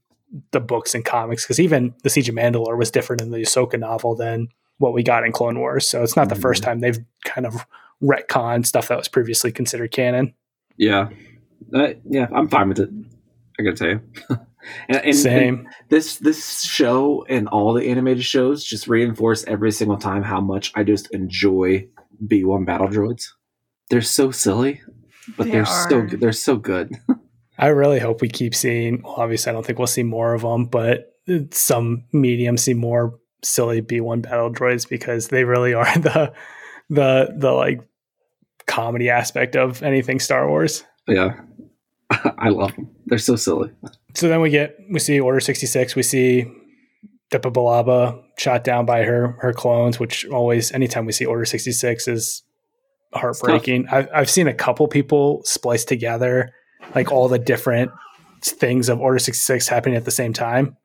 the books and comics because even the Siege of Mandalore was different in the Ahsoka novel than what we got in Clone Wars. So it's not the Mhm. first time they've kind of retconned stuff that was previously considered canon. Yeah, uh, yeah, I'm fine with it. I gotta tell you. *laughs* and, and- Same. and this this show and all the animated shows just reinforce every single time how much I just enjoy B1 battle droids. They're so silly, but They they are so are. good. They're so good. *laughs* I really hope we keep seeing. Well, obviously, I don't think we'll see more of them, but some mediums see more silly B one battle droids because they really are *laughs* the the the like comedy aspect of anything Star Wars. yeah, *laughs* I love them. They're so silly. So then we get we see Order sixty six. We see Depa Billaba shot down by her her clones, which always anytime we see Order sixty six is heartbreaking. I've I've seen a couple people splice together like all the different things of Order sixty six happening at the same time.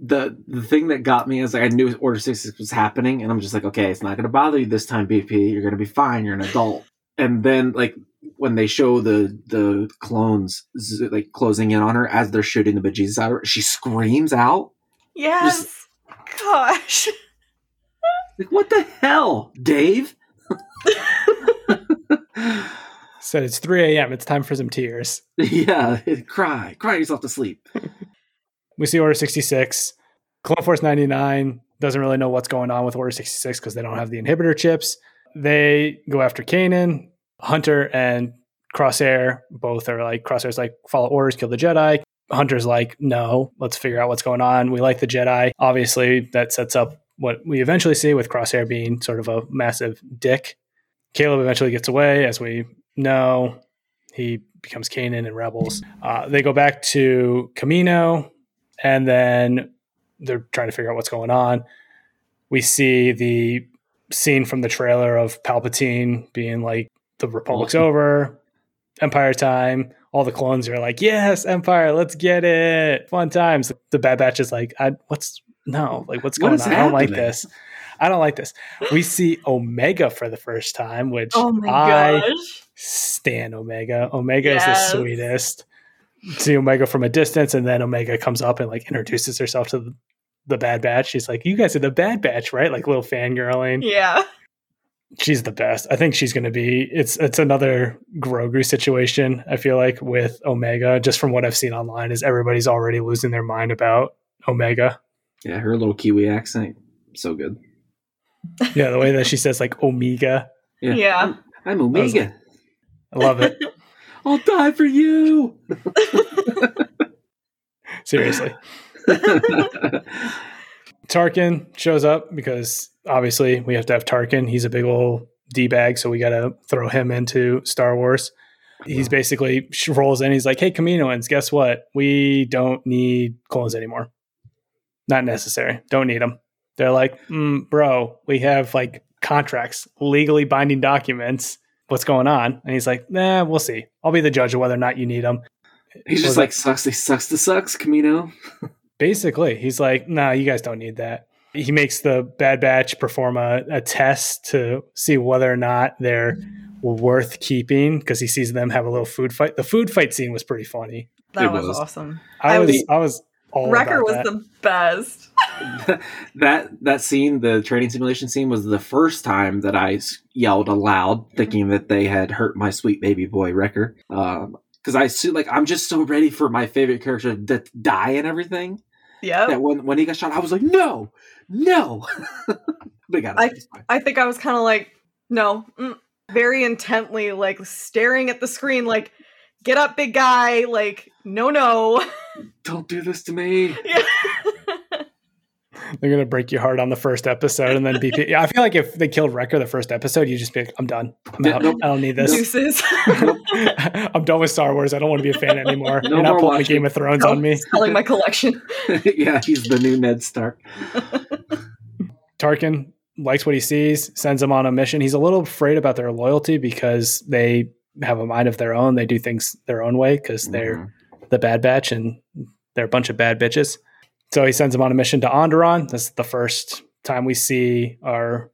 the the thing that got me is like I knew Order sixty six was happening, and I'm just like, okay, it's not going to bother you this time, BP. You're going to be fine. You're an adult. And then like when they show the the clones like closing in on her as they're shooting the bejesus out of her, she screams out Yes. Gosh. *laughs* like, "What the hell, Dave?" *laughs* Said it's 3 a.m. It's time for some tears. *laughs* yeah, cry, cry yourself to sleep. We see Order 66. Clone Force 99 doesn't really know what's going on with Order 66 because they don't have the inhibitor chips. They go after Kanan. Hunter and Crosshair both are like, Crosshair's like, follow orders, kill the Jedi. Hunter's like, no, let's figure out what's going on. We like the Jedi. Obviously, that sets up what we eventually see with Crosshair being sort of a massive dick. Caleb eventually gets away, as we know. He becomes Kanan and Rebels. Uh, they go back to Kamino, and then they're trying to figure out what's going on. We see the scene from the trailer of Palpatine being like, "The Republic's over. Empire time. All the clones are like, "Yes, Empire, let's get it, fun times." The Bad Batch is like, I, "What's no? Like, what's going is on? I don't like this. I don't like this." We see Omega for the first time, which Oh my I gosh. stan Omega. Omega Yes. is the sweetest. See Omega from a distance, and then Omega comes up and like introduces herself to the, the Bad Batch. She's like, "You guys are the Bad Batch, right?" Like little fangirling. Yeah. She's the best. I think she's going to be. It's it's another Grogu situation. I feel like with Omega, just from what I've seen online, is everybody's already losing their mind about Omega. Yeah, her little Kiwi accent, so good. Yeah, the way that she says like Omega, Yeah, Yeah. I'm, I'm Omega. I love it. *laughs* I'll die for you. *laughs* Seriously. *laughs* Tarkin shows up because obviously we have to have Tarkin. He's a big old D bag, so we got to throw him into Star Wars. He's basically rolls in. He's like, "Hey, Kaminoans, guess what? We don't need clones anymore. Not necessary. Don't need them." They're like, mm, "Bro, we have like contracts, legally binding documents. What's going on?" And he's like, "Nah, we'll see. I'll be the judge of whether or not you need them." He's just Was like sucks. He sucks to sucks, Kamino. *laughs* Basically, he's like, "Nah, you guys don't need that." He makes the Bad Batch perform a, a test to see whether or not they're worth keeping because he sees them have a little food fight. The food fight scene was pretty funny. That was, was. awesome. I, I was, was- I was all Wrecker was that. the best. *laughs* that that scene, the training simulation scene, was the first time that I yelled aloud, mm-hmm. thinking that they had hurt my sweet baby boy Wrecker. Um, because I see, like, I'm just so ready for my favorite character to die and everything. That when when he got shot, I was like, no, no. *laughs* but got I- I think I was kind of like, no, mm, very intently, like staring at the screen, like, get up, big guy. Like, no, no. *laughs* don't do this to me. Yeah. They're gonna break your heart on the first episode, and then be. Yeah, *laughs* I feel like if they killed Wrecker the first episode, you'd just be like, "I'm done. I'm out. I don't need this. *laughs* *laughs* I'm done with Star Wars. I don't want to be a fan anymore. No You're not pulling. Game of Thrones on me." Selling my collection. yeah, he's the new Ned Stark. Tarkin likes what he sees, sends him on a mission. He's a little afraid about their loyalty because they have a mind of their own. They do things their own way because they're Mhm. the Bad Batch and they're a bunch of bad bitches. So he sends him on a mission to Onderon. This is the first time we see our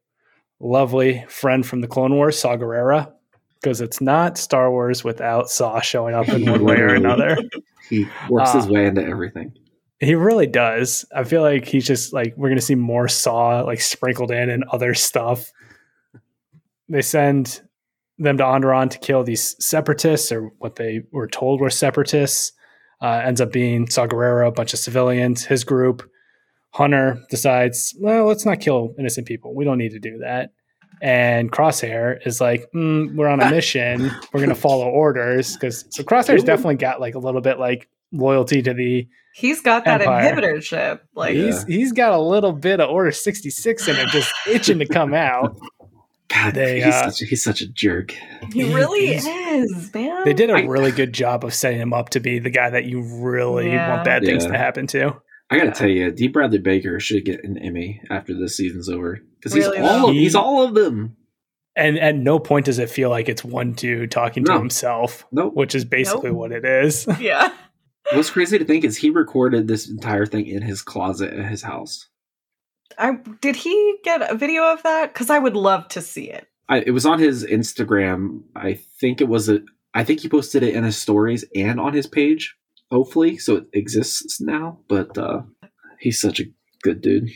lovely friend from the Clone Wars, Saw Gerrera, because it's not Star Wars without Saw showing up in one way or another. *laughs* He works his Ah. way into everything. He really does. I feel like he's just like we're gonna see more Saw like sprinkled in and other stuff. They send them to Onderon to kill these separatists, or what they were told were separatists. Uh, ends up being Saw Gerrera, a bunch of civilians. His group, Hunter, decides, well, let's not kill innocent people. We don't need to do that. And Crosshair is like, mm, we're on a *laughs* mission. We're gonna follow orders because so Crosshair's definitely got like a little bit like loyalty to the He's got that Empire. inhibitor chip. Like, Yeah. he's he's got a little bit of Order 66 in him, just itching to come out. God, They, he's, uh, such a, he's such a jerk. he really is, man. They did a I- really good job of setting him up to be the guy that you really Yeah. want bad things to happen to. I gotta tell you, D. Bradley Baker should get an Emmy after this season's over because he's Really, all of, he's all of them. And at no point does it feel like it's one dude talking to himself, Nope. which is basically Nope. what it is. yeah. What's crazy to think is he recorded this entire thing in his closet at his house. I did he get a video of that? Because I would love to see it. I, it was on his Instagram. I think it was a. I think he posted it in his stories and on his page. Hopefully, so it exists now. But uh he's such a good dude.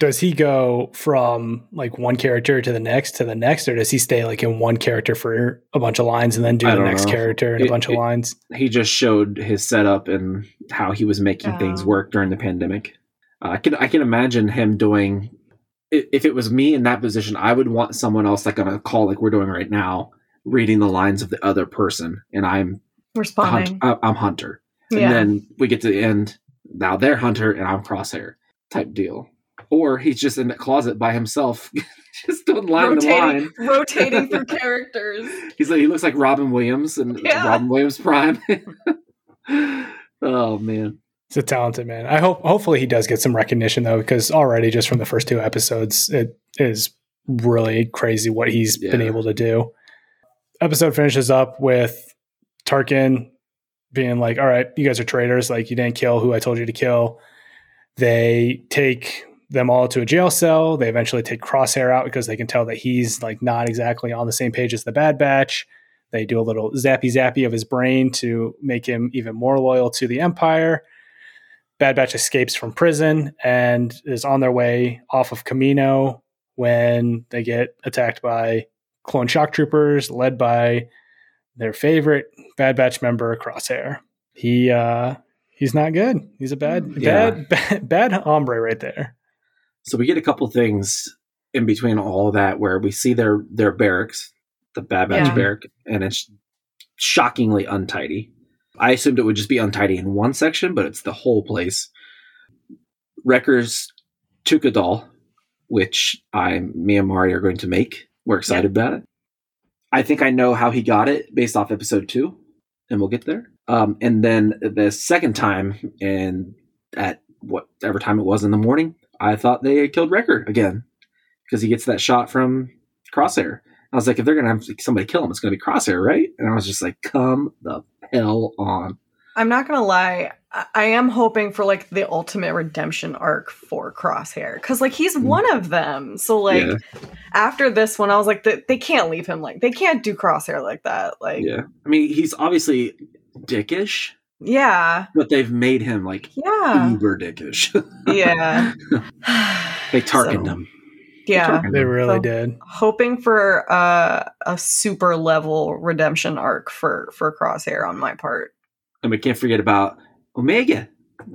Does he go from like one character to the next to the next, or does he stay like in one character for a bunch of lines and then do the next know. character and a It- bunch of lines? He just showed his setup and how he was making things Oh. work during the pandemic. I can I can imagine him doing. If it was me in that position, I would want someone else like on a call like we're doing right now, reading the lines of the other person, and I'm Responding. uh, I'm Hunter, and yeah. then we get to the end. Now they're Hunter and I'm Crosshair type deal, or he's just in the closet by himself, *laughs* just doing line to line. rotating, rotating through characters. He's like he looks like Robin Williams and Yeah. Robin Williams Prime. *laughs* oh man, He's a talented man. I hope hopefully he does get some recognition though, because already just from the first two episodes, it is really crazy what he's been able to do. Episode finishes up with Tarkin being like, "All right, you guys are traitors. Like you didn't kill who I told you to kill." They take them all to a jail cell. They eventually take Crosshair out because they can tell that he's like not exactly on the same page as the Bad Batch. They do a little zappy zappy of his brain to make him even more loyal to the Empire. Bad Batch escapes from prison and is on their way off of Kamino when they get attacked by clone shock troopers led by their favorite Bad Batch member, Crosshair. He uh he's not good. He's a bad Yeah. bad *laughs* bad, bad hombre right there. So we get a couple things in between all that where we see their their barracks, the Bad Batch Yeah. barrack, and it's shockingly untidy. I assumed it would just be untidy in one section, but it's the whole place. Wrecker's Tuca doll, which I me and Mari are going to make. We're excited about it. I think I know how he got it based off episode two, and we'll get there. Um, and then the second time, and at whatever time it was in the morning, I thought they had killed Wrecker again because he gets that shot from Crosshair. I was like, if they're gonna have somebody kill him, it's gonna be Crosshair, right? And I was just like, come the hell on. I'm not gonna lie. I- am hoping for like the ultimate redemption arc for Crosshair because like he's mm. one of them. So like Yeah. after this one, I was like, they, they can't leave him like they can't do Crosshair like that. Like yeah, I mean, he's obviously dickish, yeah, but they've made him like yeah, uber dickish. *laughs* yeah. they tarkened *sighs* So, him. Yeah, They really So- did. hoping for uh, a super level redemption arc for for Crosshair on my part. And we can't forget about Omega.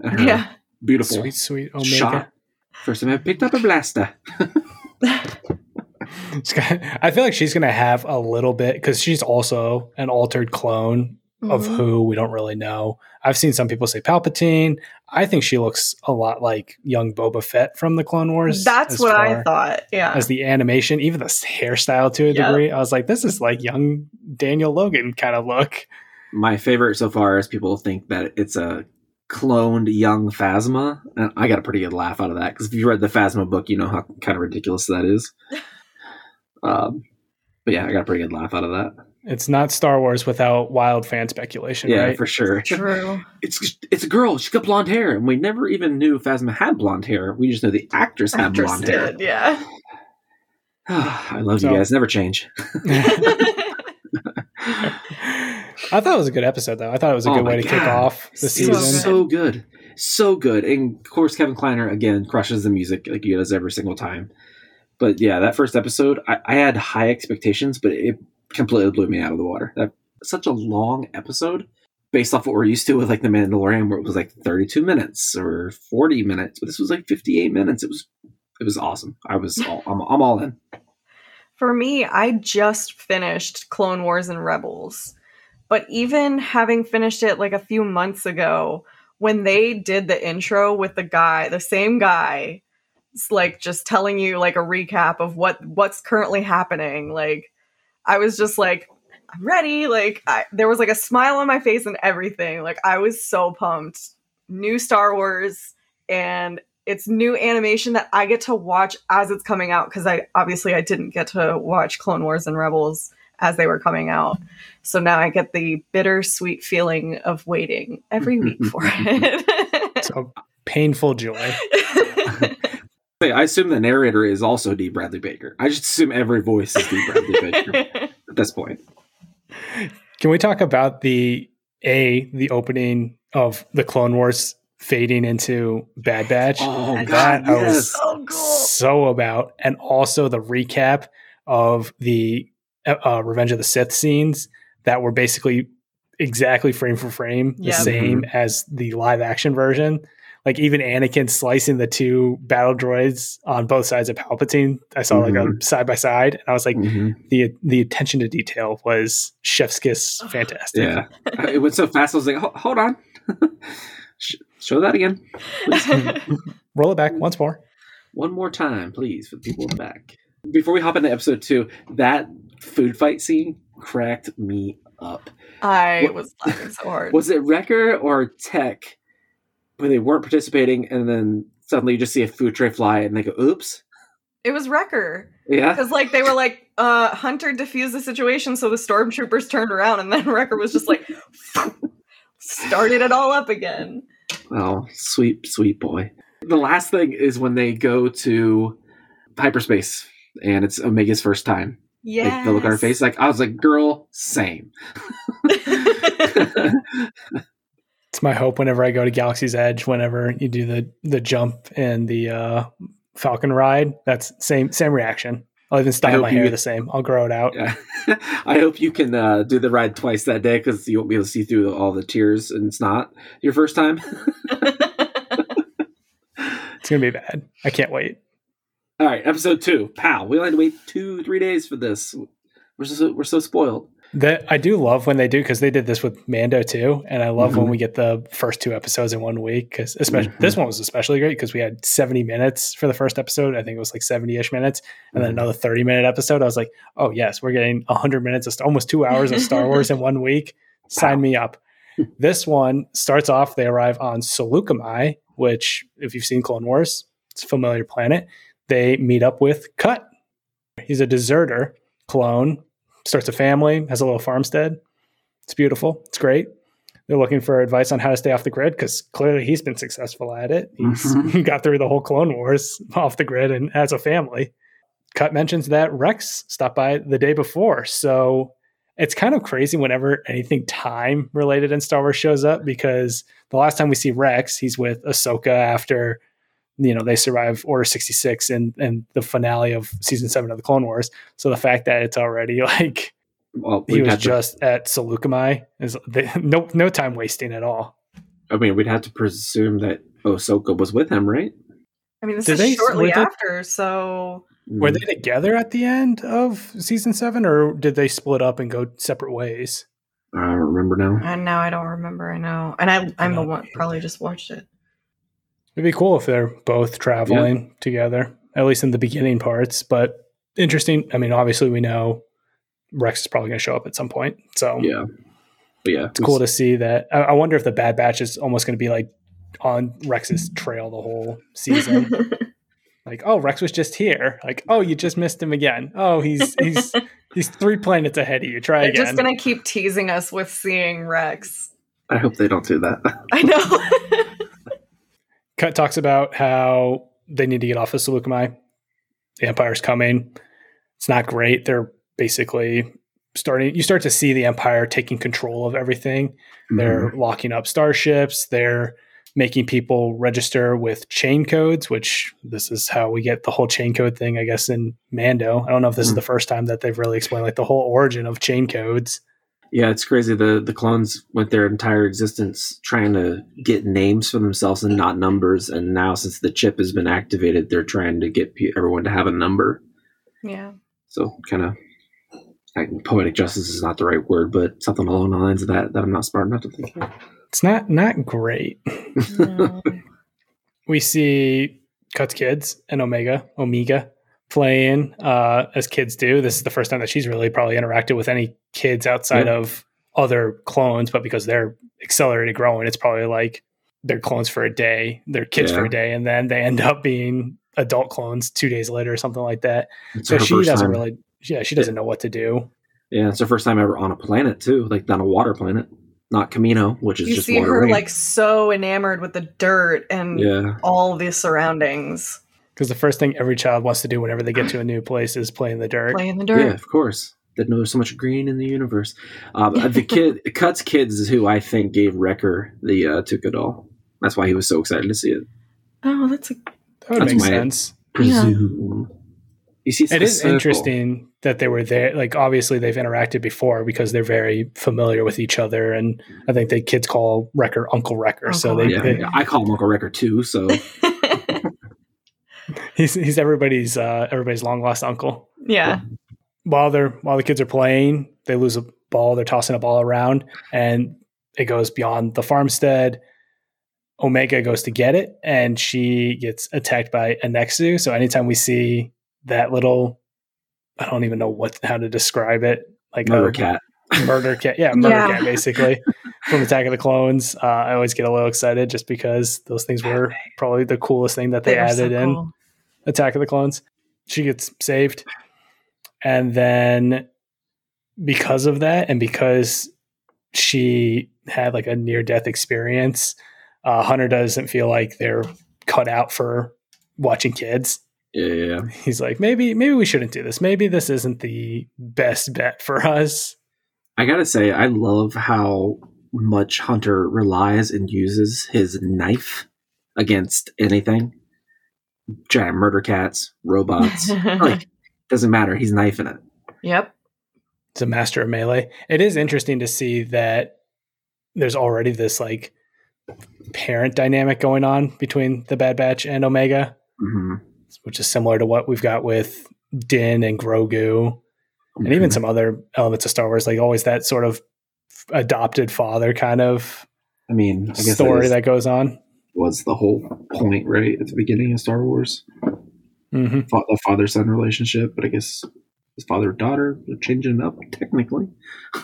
her Yeah. beautiful Sweet, sweet Omega. shot. First time I picked up a blaster. *laughs* I feel like she's going to have a little bit because she's also an altered clone of Mhm. who we don't really know. I've seen some people say Palpatine. I think she looks a lot like young Boba Fett from the Clone Wars. That's what I thought. Yeah. As the animation, even the *laughs* hairstyle to a Yep. degree, I was like, this is like young Daniel Logan kind of look. My favorite so far is people think that it's a cloned young Phasma, and I got a pretty good laugh out of that because if you read the Phasma book, you know how kind of ridiculous that is. *laughs* um, but yeah, I got a pretty good laugh out of that. It's not Star Wars without wild fan speculation, yeah, right? for sure. True. It's it's a girl. She's got blonde hair, and we never even knew Phasma had blonde hair. We just know the actress had Actress blonde hair. yeah. *sighs* I love So- you guys. Never change. *laughs* *laughs* I thought it was a good episode, though. I thought it was a Oh good my way to kick off the So season. so good. So good. And of course, Kevin Kiner again crushes the music like he does every single time. But yeah, that first episode, I, I had high expectations, but it completely blew me out of the water. That such a long episode based off what we're used to with like The Mandalorian, where it was like 32 minutes or 40 minutes, but this was like 58 minutes. It was it was awesome. I was all, I'm, I'm all in. *laughs* For me, I just finished Clone Wars and Rebels. But even having finished it like a few months ago, when they did the intro with the guy, the same guy, like just telling you like a recap of what what's currently happening, like I was just like I'm ready. Like I, there was like a smile on my face and everything. Like I was so pumped. New Star Wars and it's new animation that I get to watch as it's coming out because I obviously I didn't get to watch Clone Wars and Rebels as they were coming out. So now I get the bittersweet feeling of waiting every week for *laughs* it. So painful joy. *laughs* Hey, I assume the narrator is also D. Bradley Baker. I just assume every voice is D. Bradley Baker *laughs* at this point. Can we talk about the a the opening of the Clone Wars fading into Bad Batch? Oh That God, I was yes. so cool. so about, and also the recap of the uh, Revenge of the Sith scenes that were basically exactly frame for frame the Yep. same as the live action version. Like even Anakin slicing the two battle droids on both sides of Palpatine. I saw like a side by side, and I was like, Mhm. the the attention to detail was chef's kiss *sighs* fantastic. Yeah, it went so fast. I was like, hold on, *laughs* Sh- show that again, *laughs* Roll it back once more. one more time, please, for the people in the back." Before we hop into episode two, that food fight scene cracked me up. I What- was laughing so hard. Was it Wrecker or Tech where they weren't participating, and then suddenly you just see a food tray fly, and they go, "Oops." It was Wrecker. Yeah. Because like they were like, uh, Hunter defused the situation, so the stormtroopers turned around, and then *laughs* Wrecker was just like started it all up again. Oh, sweet, sweet boy. The last thing is when they go to hyperspace and it's Omega's first time. Yeah. Like the look on her face, like I was like, girl, same. *laughs* *laughs* My hope whenever I go to Galaxy's Edge, whenever you do the the jump and the uh, Falcon ride, that's same same reaction. I'll even style my hair get- the same. I'll grow it out. Yeah. *laughs* I hope you can uh, do the ride twice that day because you won't be able to see through all the tears and it's not your first time. *laughs* It's gonna be bad. I can't wait. All right, episode two. Pow. We only had to wait two, three days for this. We're so we're so spoiled. That I do love when they do because they did this with Mando too, and I love when Mhm. we get the first two episodes in one week. Because especially Mhm. this one was especially great because we had seventy minutes for the first episode. I think it was like seventy ish minutes, and then Mhm. another thirty minute episode. I was like, oh yes, we're getting hundred minutes, of, almost two hours of Star Wars in one week. *laughs* Sign Wow. me up. this one starts off. They arrive on Saleucami, which, if you've seen Clone Wars, it's a familiar planet. They meet up with Cut. He's a deserter clone starts a family, has a little farmstead. It's beautiful. It's great. They're looking for advice on how to stay off the grid because clearly he's been successful at it. He's Mhm. *laughs* got through the whole Clone Wars *laughs* off the grid and has a family. Cut mentions that Rex stopped by the day before. So it's kind of crazy whenever anything time related in Star Wars shows up because the last time we see Rex, he's with Ahsoka after you know they survive Order 66 and and the finale of season 7 of the Clone Wars. So the fact that it's already *laughs* like Well, he was have to- just at Saleucami is they, no no time wasting at all. I mean, we'd have to presume that Ahsoka was with him, right? I mean, this Did is they- shortly were they- after, so Were Mm. they together at the end of season 7 or did they split up and go separate ways? I don't remember now. and now I don't remember. I know, and I I'm the don't one probably just watched it. It'd be cool if they're both traveling together, at least in the beginning parts. But interesting. I mean, obviously, we know Rex is probably going to show up at some point. So Yeah, but yeah, it's cool to see that. I, I wonder if the Bad Batch is almost going to be like on Rex's trail the whole season. *laughs* like, oh, Rex was just here. Like, oh, you just missed him again. Oh, he's he's *laughs* he's three planets ahead of you. Try They're again. just gonna keep teasing us with seeing Rex. I hope they don't do that. I know. *laughs* Cut talks about how they need to get off of Saleucami. The Empire's coming. It's not great. They're basically starting. You start to see the Empire taking control of everything. They're Mm-hmm. locking up starships. They're making people register with chain codes, which this is how we get the whole chain code thing, I guess, in Mando. I don't know if this is Mm. the first time that they've really explained like the whole origin of chain codes. Yeah, it's crazy. The the clones went their entire existence trying to get names for themselves and not numbers, and now since the chip has been activated, they're trying to get everyone to have a number. yeah. So kind of poetic justice is not the right word, but something along the lines of that that I'm not smart enough to think. of. It's not not great. No. *laughs* we see Cut's kids and Omega, Omega playing uh, as kids do. This is the first time that she's really probably interacted with any kids outside Yeah. of other clones, but because they're accelerated growing, it's probably like they're clones for a day, they're kids for a day, and then they end up being adult clones two days later or something like that. It's So she doesn't time- really, yeah, she doesn't know what to do. Yeah, it's her first time ever on a planet too, like on a water planet, not Kamino, which is you just see water her rain. like so enamored with the dirt and yeah, all the surroundings, Because the first thing every child wants to do whenever they get to a new place is play in the dirt. play in the dirt. yeah, of course. Didn't know there's so much green in the universe. Um, the kid, *laughs* Cut's kids, is who I think gave Wrecker the uh, Tuca doll. That's why he was so excited to see it. Oh, that's a That would That's make my- sense. Presume. You see, it's It circle. interesting that they were there. Like, obviously, they've interacted before because they're very familiar with each other. And I think the kids call Wrecker Uncle Wrecker. so they, Yeah, they- yeah, I call him Uncle Wrecker too. So *laughs* he's he's everybody's uh, everybody's long lost uncle. yeah. While they're while the kids are playing, they lose a ball. They're tossing a ball around, and it goes beyond the farmstead. Omega goes to get it, and she gets attacked by a Nexu. So anytime we see that little, I don't even know what how to describe it, like Murder a, Cat. murder cat yeah murder Yeah. cat basically from attack of the clones uh, i always get a little excited just because those things were probably the coolest thing that they, were so added in cool. Attack of the clones she gets saved, and then because of that, and because she had like a near death experience, uh, Hunter doesn't feel like they're cut out for watching kids. Yeah, yeah, yeah. He's like, maybe maybe we shouldn't do this. Maybe this isn't the best bet for us. I gotta say, I love how much Hunter relies and uses his knife against anything. Giant murder cats, robots. *laughs* like, doesn't matter. He's knifing it. yep. It's a master of melee. It is interesting to see that there's already this like parent dynamic going on between the Bad Batch and Omega, hmm which is similar to what we've got with Din and Grogu, and even some other elements of Star Wars, like always that sort of adopted father kind of I mean, I guess story that, that goes on. Was the whole point, right, at the beginning of Star Wars. hmm The father son relationship, but I guess his father daughter, they're changing up technically. *laughs*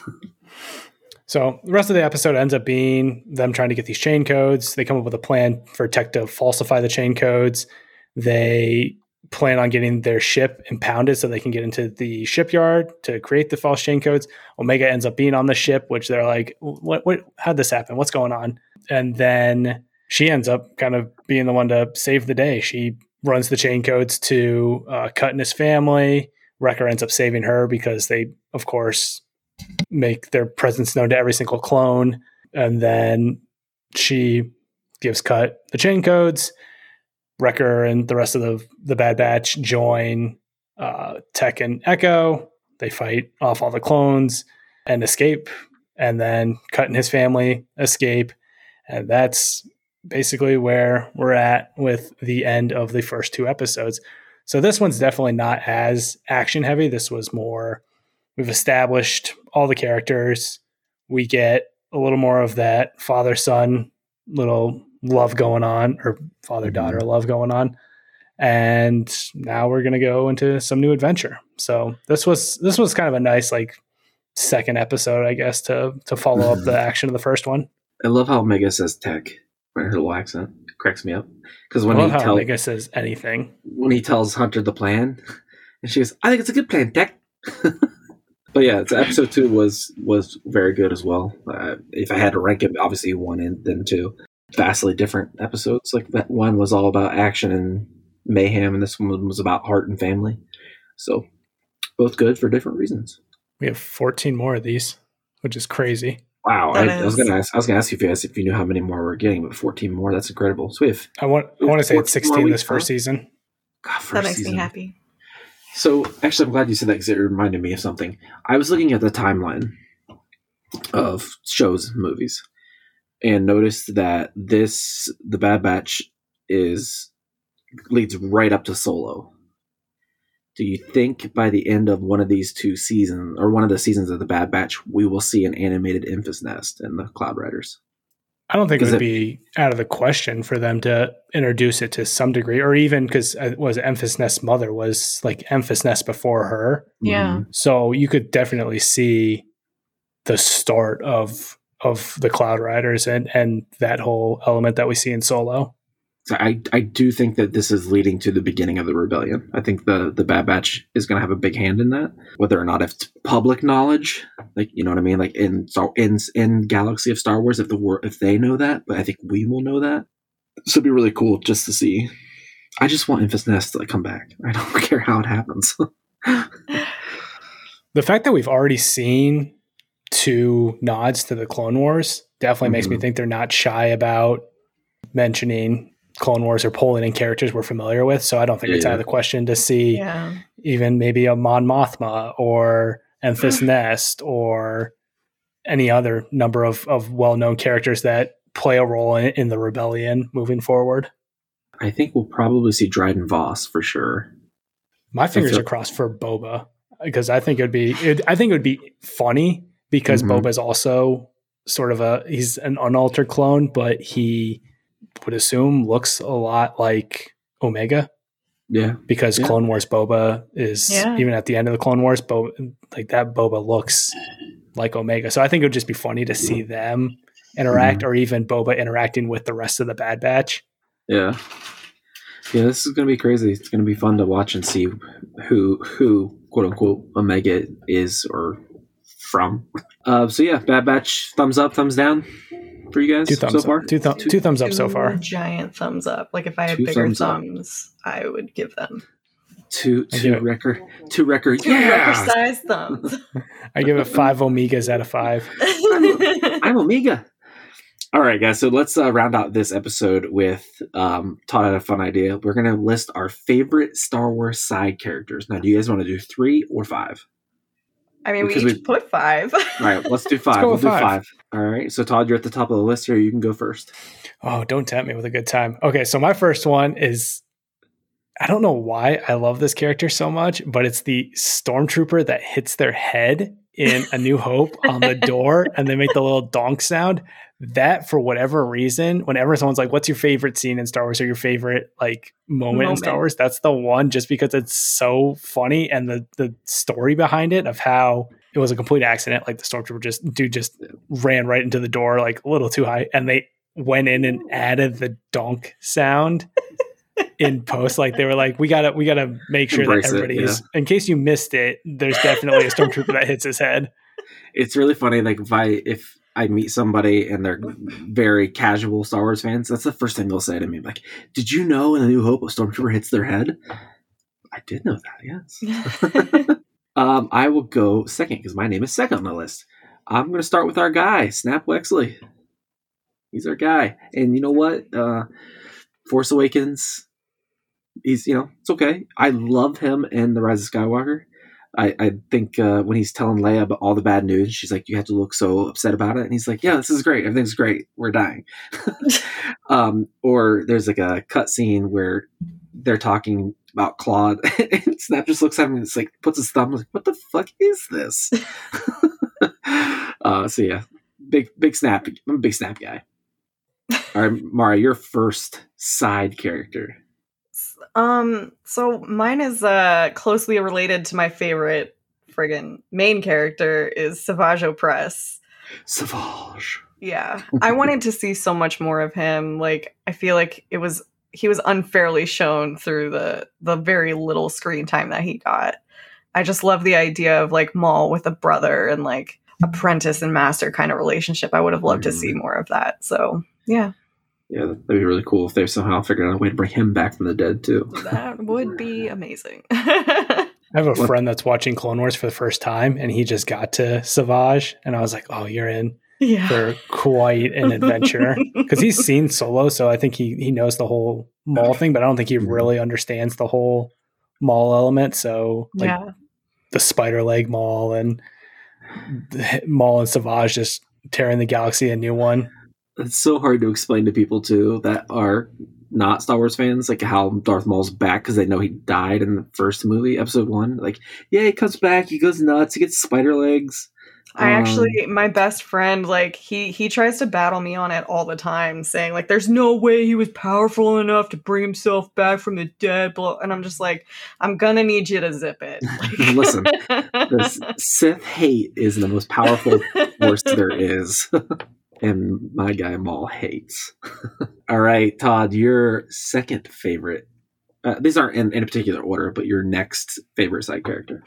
So the rest of the episode ends up being them trying to get these chain codes. They come up with a plan for Tech to falsify the chain codes. They plan on getting their ship impounded so they can get into the shipyard to create the false chain codes. Omega ends up being on the ship, which they're like, "What? What? How'd this happen? What's going on?" And then she ends up kind of being the one to save the day. She runs the chain codes to uh, Cut and his family. Wrecker ends up saving her because they, of course, make their presence known to every single clone. And then she gives Cut the chain codes. Wrecker and the rest of the the Bad Batch join uh, Tech and Echo. They fight off all the clones and escape. And then Cut and his family escape. And that's basically where we're at with the end of the first two episodes. So this one's definitely not as action heavy. This was more we've established all the characters. We get a little more of that father son little love going on or father daughter mm-hmm. love going on. And now we're going to go into some new adventure. So this was this was kind of a nice like second episode I guess to to follow up the *laughs* action of the first one. I love how Omega says tech her little accent. Cracks me up because when he tells Omega says anything. when he tells Hunter the plan, *laughs* and she goes, "I think it's a good plan, Tech." *laughs* but yeah, it's, episode two was was very good as well. Uh, if I had to rank it, obviously one and then two, vastly different episodes. Like that one was all about action and mayhem, and this one was about heart and family. So both good for different reasons. We have 14 more of these, which is crazy. Wow, I, I was gonna ask. I was gonna ask you if you guys if you knew how many more we're getting, but fourteen more. That's incredible. So we have I want I want to say it's 16 this first huh? season. God, That makes season. me happy. So actually, I'm glad you said that because it reminded me of something. I was looking at the timeline of shows, movies, and noticed that this, the Bad Batch, is leads right up to Solo. Do you think by the end of one of these two seasons, or one of the seasons of the Bad Batch, we will see an animated Enfys Nest and the Cloud Riders? I don't think it would it- be out of the question for them to introduce it to some degree, or even because was Enfys Nest's mother was like Enfys Nest before her, Yeah. Mhm. so you could definitely see the start of of the Cloud Riders and and that whole element that we see in Solo. So I, I do think that this is leading to the beginning of the rebellion. I think the the Bad Batch is going to have a big hand in that, whether or not it's public knowledge, like you know what I mean, like in in in Galaxy of Star Wars, if the wor- if they know that, but I think we will know that. So it'd be really cool just to see. I just want Enfys Nest to like, come back. I don't *laughs* care how it happens. *laughs* The fact that we've already seen two nods to the Clone Wars definitely makes me Mhm. think they're not shy about mentioning Clone Wars or pulling in characters we're familiar with. So I don't think it's out of the question to see Yeah. even maybe a Mon Mothma or Enfys Nest or any other number of, of well known characters that play a role in, in the rebellion moving forward. I think we'll probably see Dryden Voss for sure. My fingers are crossed for Boba because I think it'd be it, I think it would be funny because Mhm. Boba is also sort of a he's an unaltered clone, but he would assume looks a lot like Omega Yeah, because Yeah. Clone Wars Boba is Yeah. even at the end of the Clone Wars, Boba like that Boba looks like Omega. So I think it would just be funny to see them interact, or even Boba interacting with the rest of the Bad Batch. yeah. Yeah, this is gonna be crazy. It's gonna be fun to watch and see who who quote unquote Omega is or from. Uh, so yeah, Bad Batch, thumbs up, thumbs down for you guys Two thumbs so up. far. Two, thumb, two thumbs up so far. Giant thumbs up. Like if I had Two bigger thumbs up. thumbs, I would give them Two I two give record two record. two Yeah, record sized thumbs. *laughs* I give it five Omegas out of five. *laughs* I'm Omega. All right, guys. So let's uh, round out this episode with um, Todd had a fun idea. We're gonna list our favorite Star Wars side characters. Now, do you guys want to do three or five? I mean, we each we- put five. All right, let's do *laughs* 5 go we'll do five. five. All right. So Todd, you're at the top of the list here. You can go first. Oh, don't tempt me with a good time. Okay, so my first one is I don't know why I love this character so much, but it's the stormtrooper that hits their head in A New Hope on the *laughs* door and they make the little donk sound. That for whatever reason, whenever someone's like, What's your favorite scene in Star Wars or your favorite like moment, in Star Wars? That's the one just because it's so funny and the the story behind it of how it was a complete accident. Like the stormtrooper just dude just ran right into the door like a little too high and they went in and added the donk sound in post like they were like we gotta we gotta make sure Embrace that it, everybody is in case you missed it there's definitely a stormtrooper that hits his head It's really funny. Like if I if I meet somebody and they're very casual Star Wars fans, that's the first thing they'll say to me. Like, did you know in A New Hope a stormtrooper hits their head? I did know that. Yes. *laughs* *laughs* Um, I will go second because my name is second on the list. I'm going to start with our guy, Snap Wexley. He's our guy, and you know what? Uh, Force Awakens. He's you know it's okay. I love him in the Rise of Skywalker. I, I think uh, when he's telling Leia about all the bad news, she's like, "You have to look so upset about it," and he's like, "Yeah, this is great. Everything's great. We're dying." *laughs* *laughs* um, or there's like a cut scene where they're talking about Klaud, *laughs* and Snap just looks at him and it's like puts his thumb like, "What the fuck is this?" uh, so yeah, big big Snap. I'm a big Snap guy. All right, Mara, your first side character. Um, so mine is uh closely related to my favorite friggin' main character is Savage Opress. Savage. Yeah. *laughs* I wanted to see so much more of him. Like I feel like it was he was unfairly shown through the the very little screen time that he got. I just love the idea of like Maul with a brother and like apprentice and master kind of relationship. I would have loved to see more of that. So yeah, Yeah, that'd be really cool if they somehow figured out a way to bring him back from the dead too. that would be *laughs* amazing. *laughs* i have a What- friend that's watching clone wars for the first time and he just got to savage and i was like oh you're in yeah. for quite an adventure *laughs* because he's seen solo so i think he he knows the whole maul thing but i don't think he mm-hmm. really understands the whole maul element so like yeah. the spider leg maul and the maul and savage just tearing the galaxy a new one It's so hard to explain to people too that are not Star Wars fans, like how Darth Maul's back because they know he died in the first movie, Episode One. Like, yeah, he comes back, he goes nuts, he gets spider legs. I Um, actually, my best friend, like he he tries to battle me on it all the time, saying like, "There's no way he was powerful enough to bring himself back from the dead." Blah, and I'm just like, I'm gonna need you to zip it. *laughs* Like- Listen, *laughs* the Sith hate is the most powerful force there is. *laughs* and my guy Maul hates. *laughs* All right, Todd, your second favorite. Uh, these aren't in, in a particular order, but your next favorite side character.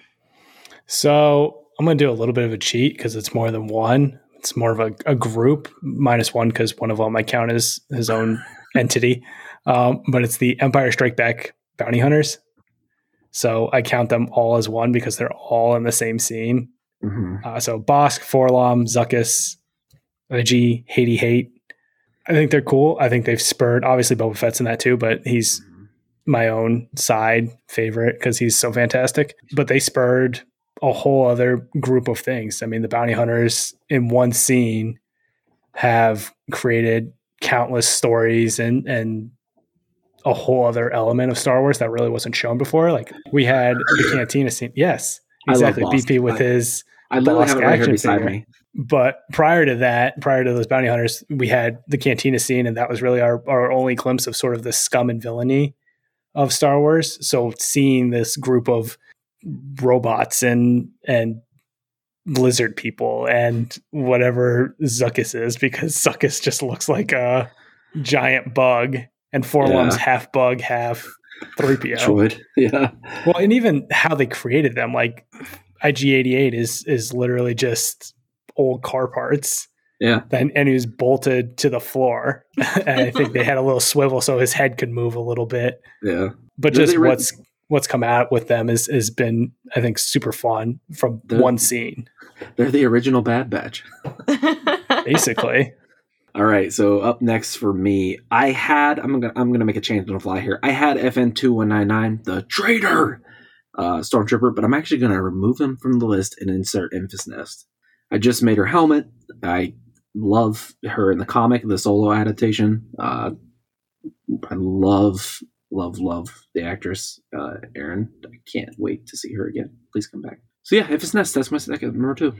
So I'm going to do a little bit of a cheat because it's more than one. It's more of a, a group, minus one because one of them I count as his own *laughs* entity. Um, but it's the Empire Strike Back bounty hunters. So I count them all as one because they're all in the same scene. hmm Uh, so Bosk, Forlom, Zuckus, IG, Haiti Hate. I think they're cool. I think they've spurred, obviously Boba Fett's in that too, but he's my own side favorite because he's so fantastic. But they spurred a whole other group of things. I mean, the bounty hunters in one scene have created countless stories and and a whole other element of Star Wars that really wasn't shown before. Like we had the cantina scene. Yes, I love exactly. BP with I- his I literally have it right here beside figure. me. But prior to that, prior to those bounty hunters, we had the cantina scene, and that was really our, our only glimpse of sort of the scum and villainy of Star Wars. So seeing this group of robots and and lizard people and whatever Zuckuss is, because *laughs* Zuckuss just looks like a giant bug and 4-LOM's Yeah. half bug, half 3PO. Droid. *laughs* Yeah. Well, and even how they created them, like IG88 is is literally just old car parts. Yeah. Then and he was bolted to the floor. *laughs* and I think they had a little swivel so his head could move a little bit. Yeah. But They're just the what's what's come out with them is has been, I think, super fun from They're- one scene, They're the original Bad Batch. *laughs* basically. All right, so up next for me, I had I'm gonna I'm gonna make a change on the fly here. I had FN two one nine nine, the traitor, uh, stormtrooper, but I'm actually gonna remove him from the list and insert Enfys Nest. I just made her helmet. I love her in the comic, the solo adaptation. Uh, I love love love the actress uh, Erin. I can't wait to see her again. Please come back. So yeah, Enfys Nest. That's my second number two.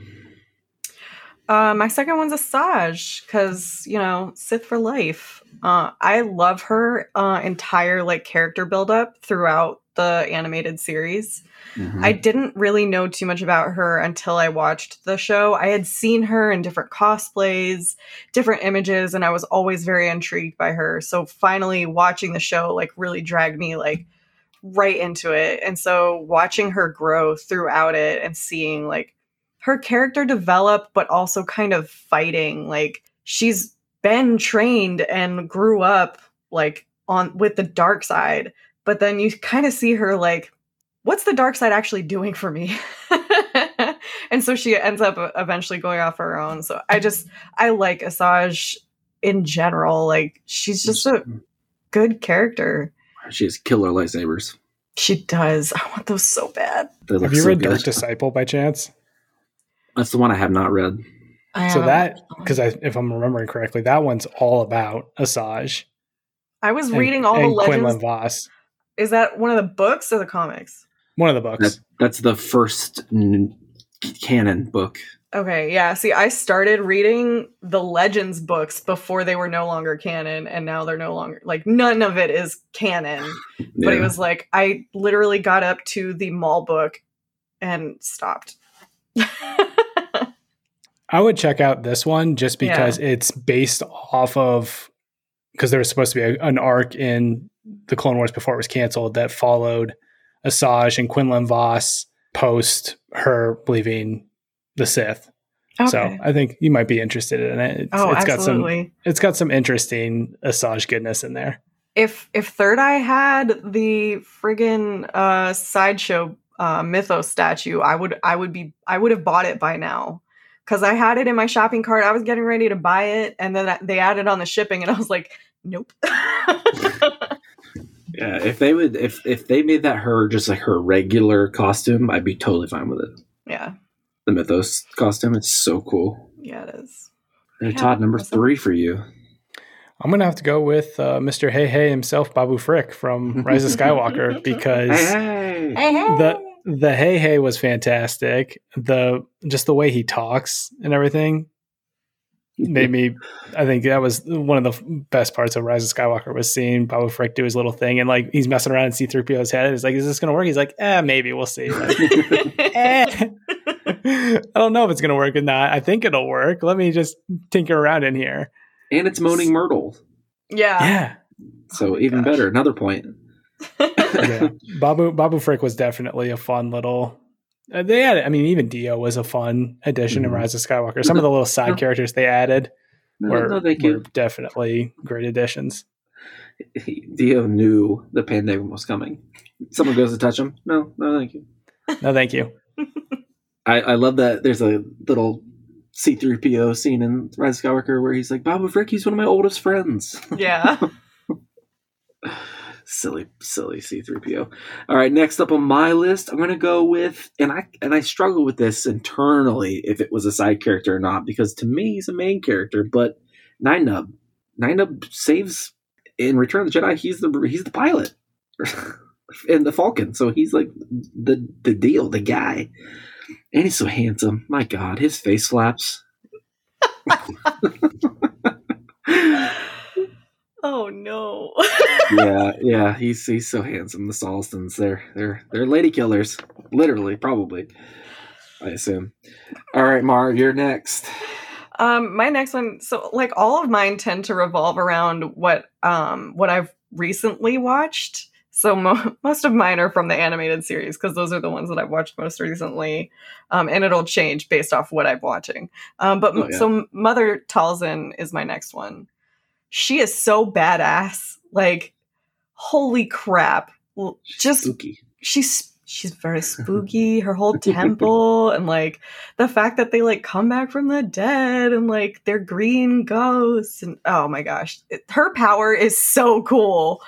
Uh, my second one's Asajj because you know Sith for life. Uh, I love her uh, entire like character buildup throughout the animated series. Mhm. I didn't really know too much about her until I watched the show. I had seen her in different cosplays, different images, and I was always very intrigued by her. So finally watching the show like really dragged me like right into it. And so watching her grow throughout it and seeing like her character develop but also kind of fighting like she's been trained and grew up like on with the dark side but then you kind of see her like what's the dark side actually doing for me *laughs* and so she ends up eventually going off her own so i just i like asajj in general like she's just a mm. good character She has killer lightsabers. she does i want those so bad They look Have you so read good. Dark Disciple by chance? That's the one I have not read. I So that because I, if I'm remembering correctly, that one's all about Asajj. i was and- reading all the and legends Quinlan Vos. Is that one of the books or the comics One of the books. That, that's the first n- canon book. Okay, yeah. See, I started reading the Legends books before they were no longer canon, and now they're no longer like none of it is canon. *sighs* But it was like I literally got up to the mall book and stopped. I would check out this one just because it's based off of because there was supposed to be a, an arc in the Clone Wars before it was canceled that followed Asajj and Quinlan Vos post her leaving the Sith. So I think you might be interested in it. It's, oh, it's got some absolutely. it's got some interesting Asajj goodness in there. If if Third Eye had the friggin' uh, sideshow uh, mythos statue, I would I would be I would have bought it by now. Cause I had it in my shopping cart. I was getting ready to buy it, and then they added on the shipping, and I was like, "Nope." *laughs* *laughs* Yeah, if they would, if if they made that her just like her regular costume, I'd be totally fine with it. yeah, The Mythos costume, it's so cool. yeah, it is. Hey, Yeah, Todd, number awesome. three for you. I'm gonna have to go with uh, Mr. Hey Hey himself, Babu Frick from *laughs* Rise of Skywalker, because Hey, hey. the the Hey Hey was fantastic. The just the way he talks and everything made me. I think that was one of the best parts of Rise of Skywalker was seeing Babu Frick do his little thing and like he's messing around in C-3PO's head. It's like, is this gonna work? He's like, eh, maybe we'll see. Like, *laughs* eh. *laughs* I don't know if it's gonna work or not. I think it'll work. Let me just tinker around in here. and it's Moaning Myrtle, yeah. Yeah. so even gosh. better. Another point. *laughs* yeah. Babu Babu Frick was definitely a fun little. Uh, they had, I mean, even D-O was a fun addition Mhm. in Rise of Skywalker. Some of the little side No. characters they added No, were, no, thank were definitely great additions. *laughs* D-O knew the pandemic was coming. Someone goes to touch him. No, no, thank you. No, thank you. *laughs* I, I love that there's a little C3PO scene in Rise of Skywalker where he's like, Boba Frick, he's one of my oldest friends. yeah. *laughs* silly, silly C3PO. All right, next up on my list, I'm gonna go with and I and I struggle with this internally if it was a side character or not, because to me he's a main character, but Nien Nunb. Nien Nunb saves in Return of the Jedi, he's the he's the pilot. *laughs* and the Falcon. So he's like the the deal, the guy. And he's so handsome. My God, his face flaps. *laughs* Oh no. yeah, yeah, he's he's so handsome. The Sullustans, they're they're they're lady killers, literally, probably. I assume. All right, Mar, you're next. Um, my next one. So, like, all of mine tend to revolve around what um what I've recently watched. So mo- *laughs* most of mine are from the animated series because those are the ones that I've watched most recently, um, and it'll change based off what I'm watching. Um, but Oh, yeah. so Mother Talzin is my next one. She is so badass. Like, holy crap! Well, Just spooky. she's she's very *laughs* spooky her whole temple and like the fact that they like come back from the dead and like they're green ghosts and oh my gosh it- her power is so cool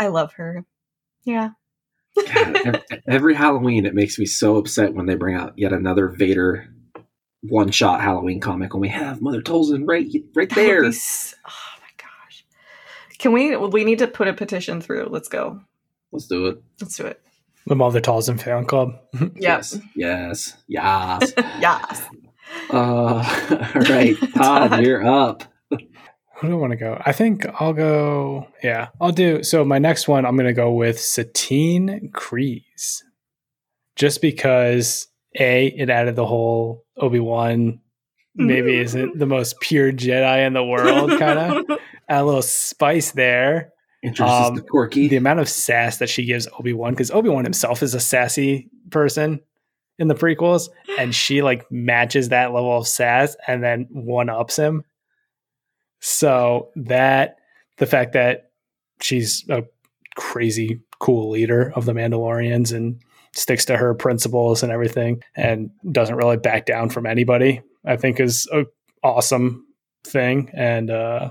i love her yeah God, ev- *laughs* every Halloween, it makes me so upset when they bring out yet another Vader one-shot Halloween comic when we have Mother Talzin right, right That there. oh can we we need to put a petition through let's go Let's do it. let's do it The Mother Talzin fan club. *laughs* yeah Yes, yes, yes. *laughs* yes Uh, *laughs* all right, Todd, Todd. you're up. Who do I want to go? I think I'll go. Yeah, I'll do. So my next one, I'm going to go with Satine Kryze, just because a it added the whole Obi Wan maybe isn't the most pure Jedi in the world, kind of *laughs* a little spice there. Introduces Um, the Corky. The amount of sass that she gives Obi Wan, because Obi Wan himself is a sassy person in the prequels, and she like matches that level of sass and then one ups him. So that the fact that she's a crazy cool leader of the Mandalorians and sticks to her principles and everything and doesn't really back down from anybody, I think is a awesome thing. And uh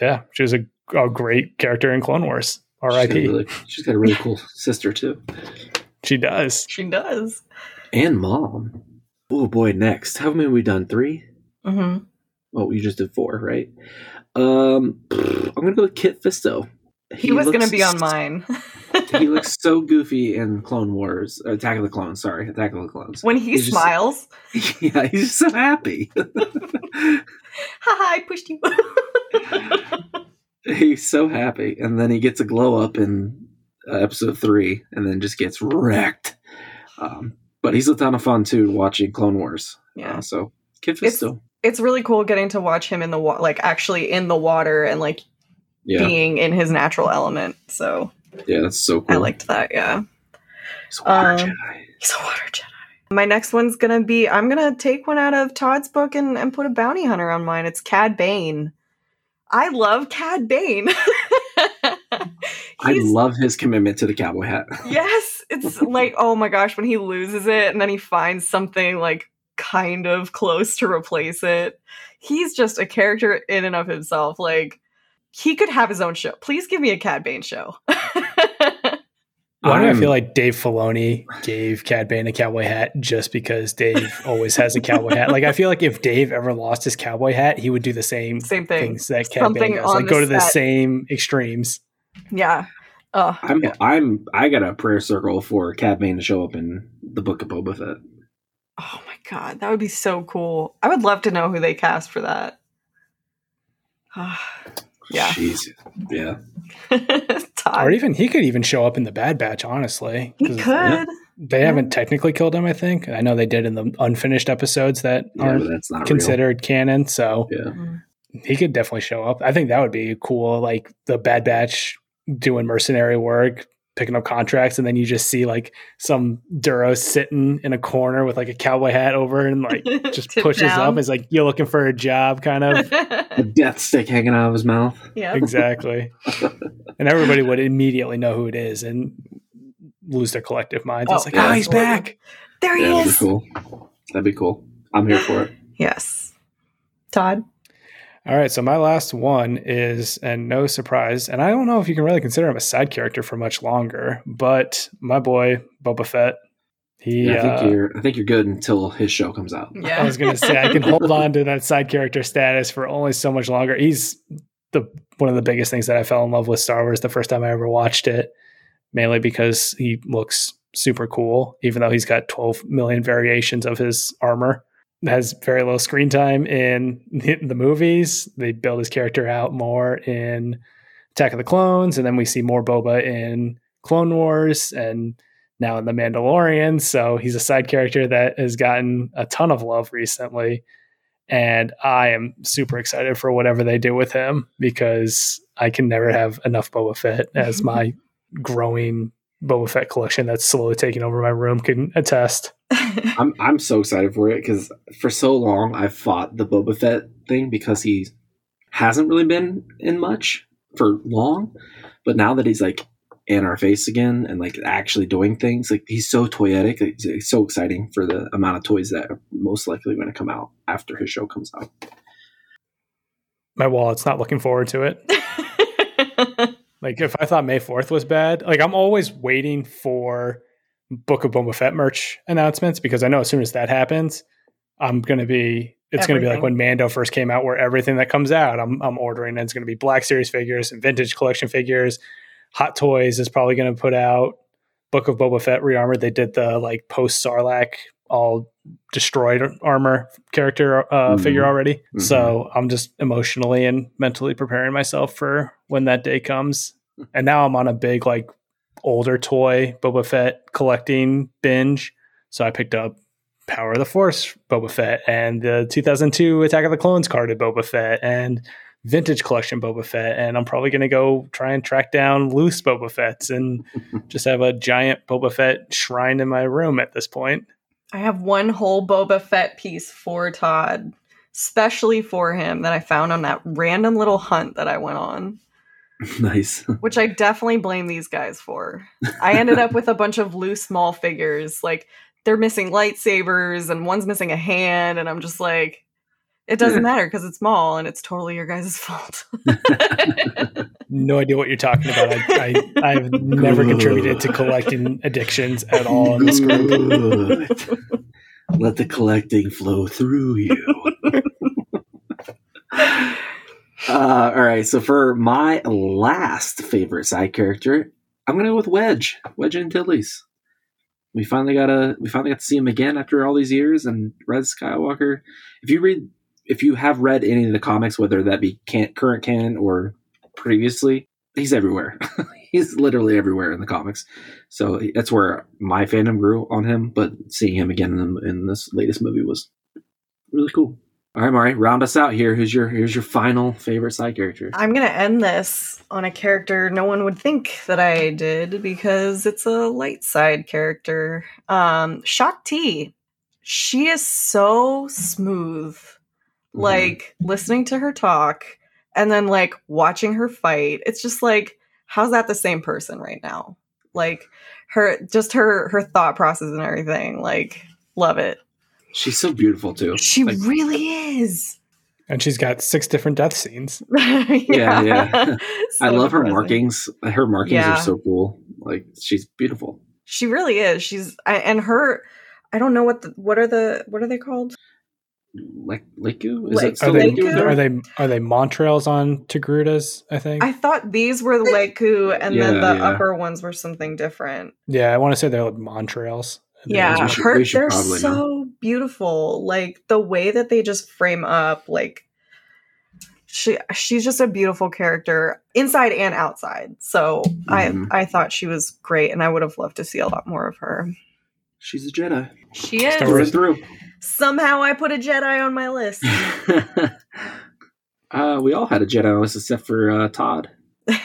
yeah, she's a, a great character in Clone Wars. She's got, a R.I.P. really, she's got a really cool sister too, She does. she does and mom. Oh boy, next. How many have we done? Three. hmm Oh, you just did four, right? Um, I'm gonna go with Kit Fisto. he, was gonna be on mine *laughs* *laughs* he looks so goofy in Clone Wars, uh, Attack of the Clones. Sorry, Attack of the Clones. when he He's just- smiles *laughs* yeah, he's so happy. *laughs* haha i pushed you he's so happy, and then he gets a glow up in uh, episode three, and then just gets wrecked. Um, but he's a ton of fun too watching Clone Wars. yeah Uh, so Kid It's- Fisto, it's really cool getting to watch him in the wa- like actually in the water and like yeah, being in his natural element. So yeah, that's so cool. I liked that. Yeah, He's a water um, Jedi. he's a water Jedi. My next one's gonna be I'm gonna take one out of Todd's book and, and put a bounty hunter on mine. It's Cad Bane. I love Cad Bane. *laughs* I love his commitment to the cowboy hat. *laughs* Yes, it's like oh my gosh when he loses it and then he finds something like kind of close to replace it. He's just a character in and of himself. Like he could have his own show. Please give me a Cad Bane show. *laughs* Why do I feel like Dave Filoni gave Cad Bane a cowboy hat just because Dave always has a cowboy hat? Like I feel like if Dave ever lost his cowboy hat, he would do the same Same thing. things that Cad Something Bane does, like go to the set. same extremes. Yeah. Oh, I'm I'm I got a prayer circle for Cad Bane to show up in the Book of Boba Fett. oh my god, that would be so cool. I would love to know who they cast for that. Yeah. Jeez. Yeah. *laughs* Todd. Or even he could even show up in the Bad Batch, honestly. he 'cause could. They haven't technically killed him, I think. I know they did in the unfinished episodes that Yeah, aren't but that's not considered canon. So Yeah. Mm. he could definitely show up. I think that would be cool. Like the Bad Batch doing mercenary work, picking up contracts, and then you just see like some Duro sitting in a corner with like a cowboy hat over and like *laughs* just pushes down. up. Is like you're looking for a job, kind of. *laughs* A death stick hanging out of his mouth. yeah. exactly. And everybody would immediately know who it is and lose their collective minds. it's Oh, like, yeah. oh, he's back. There he Yeah, that'd be is. cool. That'd be cool. I'm here for it. Yes. Todd. All right, so my last one is, and no surprise, and I don't know if you can really consider him a side character for much longer, but my boy Boba Fett. He, Yeah, I think uh, you're I think you're good until his show comes out. Yeah. I was gonna say I can hold *laughs* on to that side character status for only so much longer. He's the one of the biggest things that I fell in love with Star Wars the first time I ever watched it, mainly because he looks super cool, even though he's got 12 million variations of his armor. Has very little screen time in the movies. They build his character out more in Attack of the Clones, and then we see more Boba in Clone Wars and now in The Mandalorian. So he's a side character that has gotten a ton of love recently. And I am super excited for whatever they do with him because I can never have enough Boba Fett as *laughs* my growing Boba Fett collection that's slowly taking over my room can attest. *laughs* I'm I'm so excited for it because for so long I've fought the Boba Fett thing because he hasn't really been in much for long, but now that he's like in our face again and like actually doing things, like he's so toyetic, it's, it's so exciting for the amount of toys that are most likely going to come out after his show comes out. My wallet's not looking forward to it. *laughs* Like if I thought May 4th was bad, like I'm always waiting for Book of Boba Fett merch announcements because I know as soon as that happens, I'm gonna be it's gonna be like when Mando first came out, where everything that comes out, I'm I'm ordering and it's gonna be Black Series figures and vintage collection figures. Hot Toys is probably gonna put out Book of Boba Fett rearmored. They did the like post Sarlacc all destroyed armor character uh, mm-hmm. figure already. Mm-hmm. So I'm just emotionally and mentally preparing myself for when that day comes. And now I'm on a big like older toy Boba Fett collecting binge. So I picked up Power of the Force Boba Fett and the 2002 Attack of the Clones carded Boba Fett and vintage collection Boba Fett. And I'm probably going to go try and track down loose Boba Fett's and *laughs* just have a giant Boba Fett shrine in my room at this point. I have one whole Boba Fett piece for Todd, specially for him that I found on that random little hunt that I went on. *laughs* Nice. which I definitely blame these guys for. I ended up with a bunch of loose small figures. Like they're missing lightsabers and one's missing a hand, and I'm just like, it doesn't matter because it's small and it's totally your guys' *laughs* fault. no idea what you're talking about. I, I, have never contributed to collecting *laughs* addictions at all in this group. Let the collecting flow through you. *laughs* uh, all right, so for my last favorite side character, I'm gonna go with Wedge, Wedge Antilles. We finally got to we finally got to see him again after all these years, and Red Skywalker. If you read if you have read any of the comics, whether that be can- current canon or previously, he's everywhere. *laughs* he's literally everywhere in the comics. So that's where my fandom grew on him. But seeing him again in, in this latest movie was really cool. All right, Mari, round us out here. Who's your here's your final favorite side character? I'm gonna end this on a character no one would think that I did because it's a light side character. Um Shaak Ti. She is so smooth mm-hmm. like listening to her talk and then like watching her fight it's just like how's that the same person right now? Like her just her her thought process and everything like love it. She's so beautiful too she like, really is. And she's got six different death scenes. *laughs* Yeah. Yeah, yeah. *laughs* so i love her markings. Her markings yeah. are so cool. Like she's beautiful. She really is. She's I, and her i don't know what the, what are the what are they called like Leku? Is it are they, are they are they Montrals on Togrutas? I think. I thought these were the Leku, and yeah, then the yeah. upper ones were something different. Yeah, I want to say they're like Montrals. Yeah, should, her, they're so know. beautiful. Like the way that they just frame up, like she she's just a beautiful character inside and outside. So mm-hmm. I I thought she was great, and I would have loved to see a lot more of her. She's a Jedi. She is through through. Somehow I put a Jedi on my list. *laughs* uh, we all had a Jedi on list except for uh, Todd. *laughs* uh,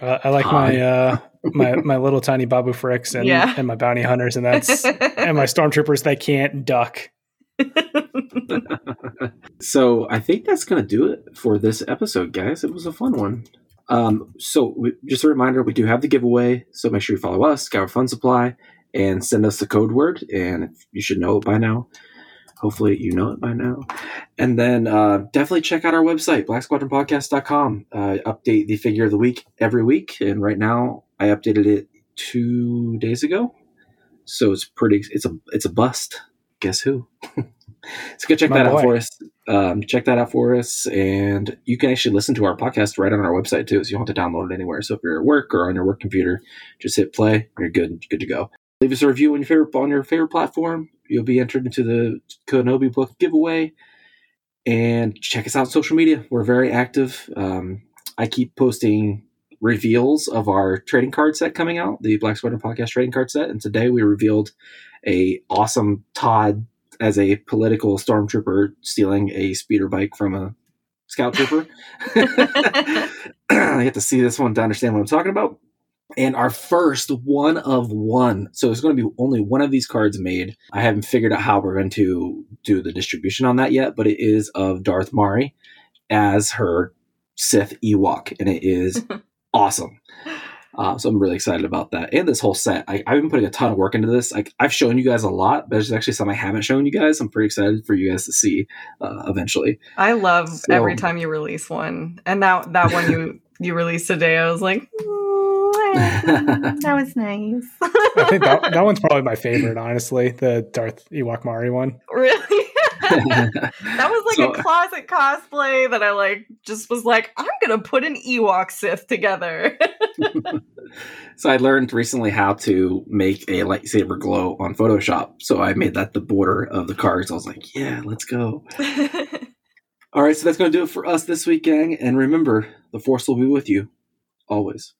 I like Todd. my uh, *laughs* my my little tiny Babu Fricks and, yeah. and my bounty hunters, and that's and my stormtroopers that can't duck. so I think that's gonna do it for this episode, guys. It was a fun one. Um, so we, just a reminder, we do have the giveaway, so make sure you follow us, Scour Fun Supply and send us the code word. And you should know it by now. Hopefully, you know it by now. And then uh, definitely check out our website, blacksquadronpodcast.com. Uh, update the figure of the week every week. And right now, I updated it two days ago. So it's pretty, it's a, it's a bust. Guess who? *laughs* so go check My that boy. out for us. Um, check that out for us, and you can actually listen to our podcast right on our website too. So you don't have to download it anywhere. So if you're at work or on your work computer, just hit play. You're good, good to go. Leave us a review on your favorite on your favorite platform. You'll be entered into the Kenobi book giveaway. And check us out on social media. We're very active. Um, I keep posting reveals of our trading card set coming out, the Black Squadron Podcast trading card set. And today we revealed a awesome Todd as a political stormtrooper stealing a speeder bike from a Scout Trooper. *laughs* *laughs* I get to see this one to understand what I'm talking about. And our first one of one. So it's going to be only one of these cards made. I haven't figured out how we're going to do the distribution on that yet, but it is of Darth Mari as her Sith Ewok, and it is *laughs* awesome. Uh, so I'm really excited about that and this whole set. I, have been putting a ton of work into this. Like I, have shown you guys a lot, but there's actually some I haven't shown you guys. I'm pretty excited for you guys to see uh, eventually. I love so, every time you release one, and that that one you *laughs* you released today, I was like. Mm, *laughs* that was nice. I think that, that one's probably my favorite, honestly. The Darth Ewok Mari one. Really? *laughs* that was like so, a closet cosplay that I like just was like, I'm gonna put an Ewok Sith together. *laughs* so I learned recently how to make a lightsaber glow on Photoshop. So I made that the border of the cards. I was like, yeah, let's go. All right, so that's gonna do it for us this week, gang. And remember, the force will be with you always.